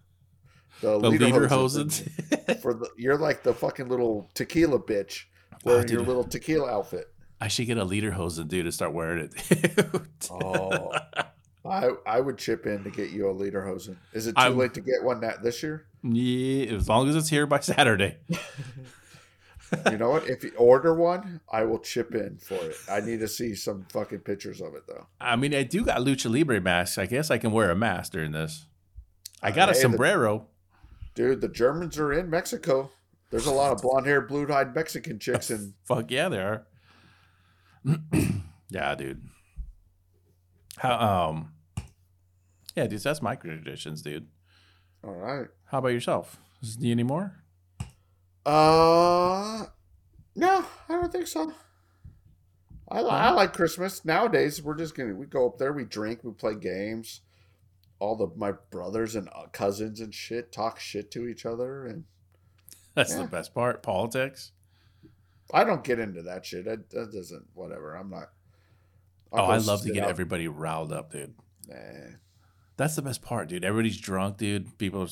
Speaker 3: the,
Speaker 4: the
Speaker 3: leader hoses.
Speaker 4: hoses.
Speaker 3: For the you're like the fucking little tequila bitch ah, wearing your little tequila outfit.
Speaker 4: I should get a leader hose and dude to start wearing it.
Speaker 3: Oh. I I would chip in to get you a lederhosen. Is it too
Speaker 4: I'm-
Speaker 3: late to get one that this year?
Speaker 4: yeah, as long as it's here by Saturday.
Speaker 3: You know what? If you order one, I will chip in for it. I need to see some fucking pictures of it though.
Speaker 4: I mean, I do got lucha libre masks. I guess I can wear a mask during this. I got a
Speaker 3: Hey, the-
Speaker 4: sombrero.
Speaker 3: Dude, the Germans are in Mexico. There's a lot of blonde haired, blue eyed Mexican chicks and
Speaker 4: Fuck yeah, they are. yeah, dude. How um Yeah, dude, that's my traditions, dude.
Speaker 3: All right.
Speaker 4: How about yourself? Is there any more?
Speaker 3: Uh, no, I don't think so. I, I like Christmas nowadays. We're just gonna we go up there, we drink, we play games. All the my brothers and uh, cousins and shit talk shit to each other, and
Speaker 4: That's
Speaker 3: Yeah.
Speaker 4: the best part. Politics.
Speaker 3: I don't get into that shit. That, that doesn't whatever. I'm not. I'll
Speaker 4: oh, I love to get
Speaker 3: out-
Speaker 4: everybody riled up, dude.
Speaker 3: Nah.
Speaker 4: That's the best part, dude. Everybody's drunk, dude. People, are,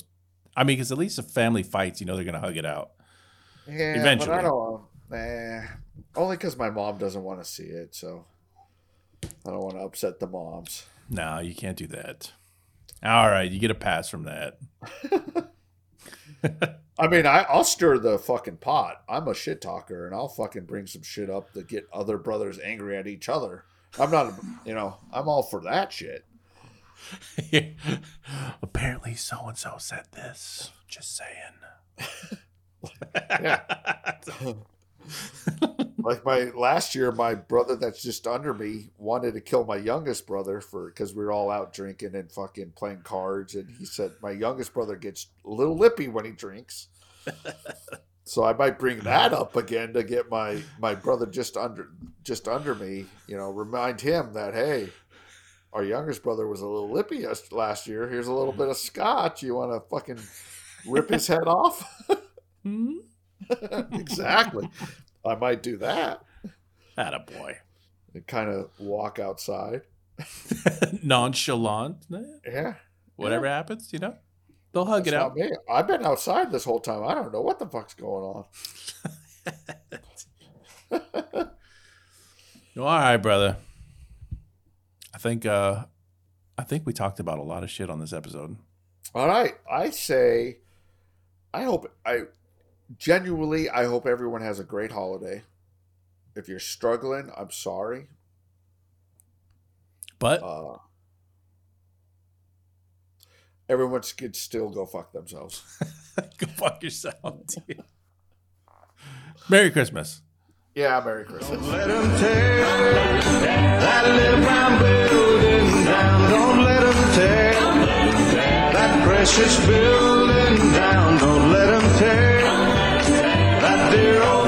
Speaker 4: I mean, because at least the family fights, you know they're gonna hug it out.
Speaker 3: Yeah,
Speaker 4: Eventually.
Speaker 3: but I don't. Nah, only because my mom doesn't want to see it, so I don't want to upset the moms.
Speaker 4: No, you can't do that. All right, you get a pass from that.
Speaker 3: I mean, I, I'll stir the fucking pot. I'm a shit talker, and I'll fucking bring some shit up to get other brothers angry at each other. I'm not, you know, I'm all for that shit.
Speaker 4: Apparently, so and so said this. Just saying.
Speaker 3: Yeah. like my last year, my brother that's just under me wanted to kill my youngest brother for because we were all out drinking and fucking playing cards, and he said my youngest brother gets a little lippy when he drinks. so I might bring that up again to get my my brother just under just under me, you know, remind him that hey. Our youngest brother was a little lippy last year. Here's a little mm. bit of scotch. You want to fucking rip his head off?
Speaker 4: Hmm?
Speaker 3: exactly. I might do that
Speaker 4: Atta boy.
Speaker 3: and kind of walk outside.
Speaker 4: Nonchalant.
Speaker 3: Yeah.
Speaker 4: Whatever happens, you know, they'll hug
Speaker 3: That's
Speaker 4: it out.
Speaker 3: me. I've been outside this whole time. I don't know what the fuck's going on.
Speaker 4: All right, brother. I think uh I think we talked about a lot of shit on this episode.
Speaker 3: All right. I say, I hope, I genuinely, I hope everyone has a great holiday. If you're struggling, I'm sorry.
Speaker 4: But
Speaker 3: uh, everyone could still go fuck themselves.
Speaker 4: go fuck yourself, dude. Merry Christmas.
Speaker 3: Yeah, Merry Christmas.
Speaker 1: Don't let them tear that little brown building down. Don't let them tear that precious building down. Don't let them tear dear old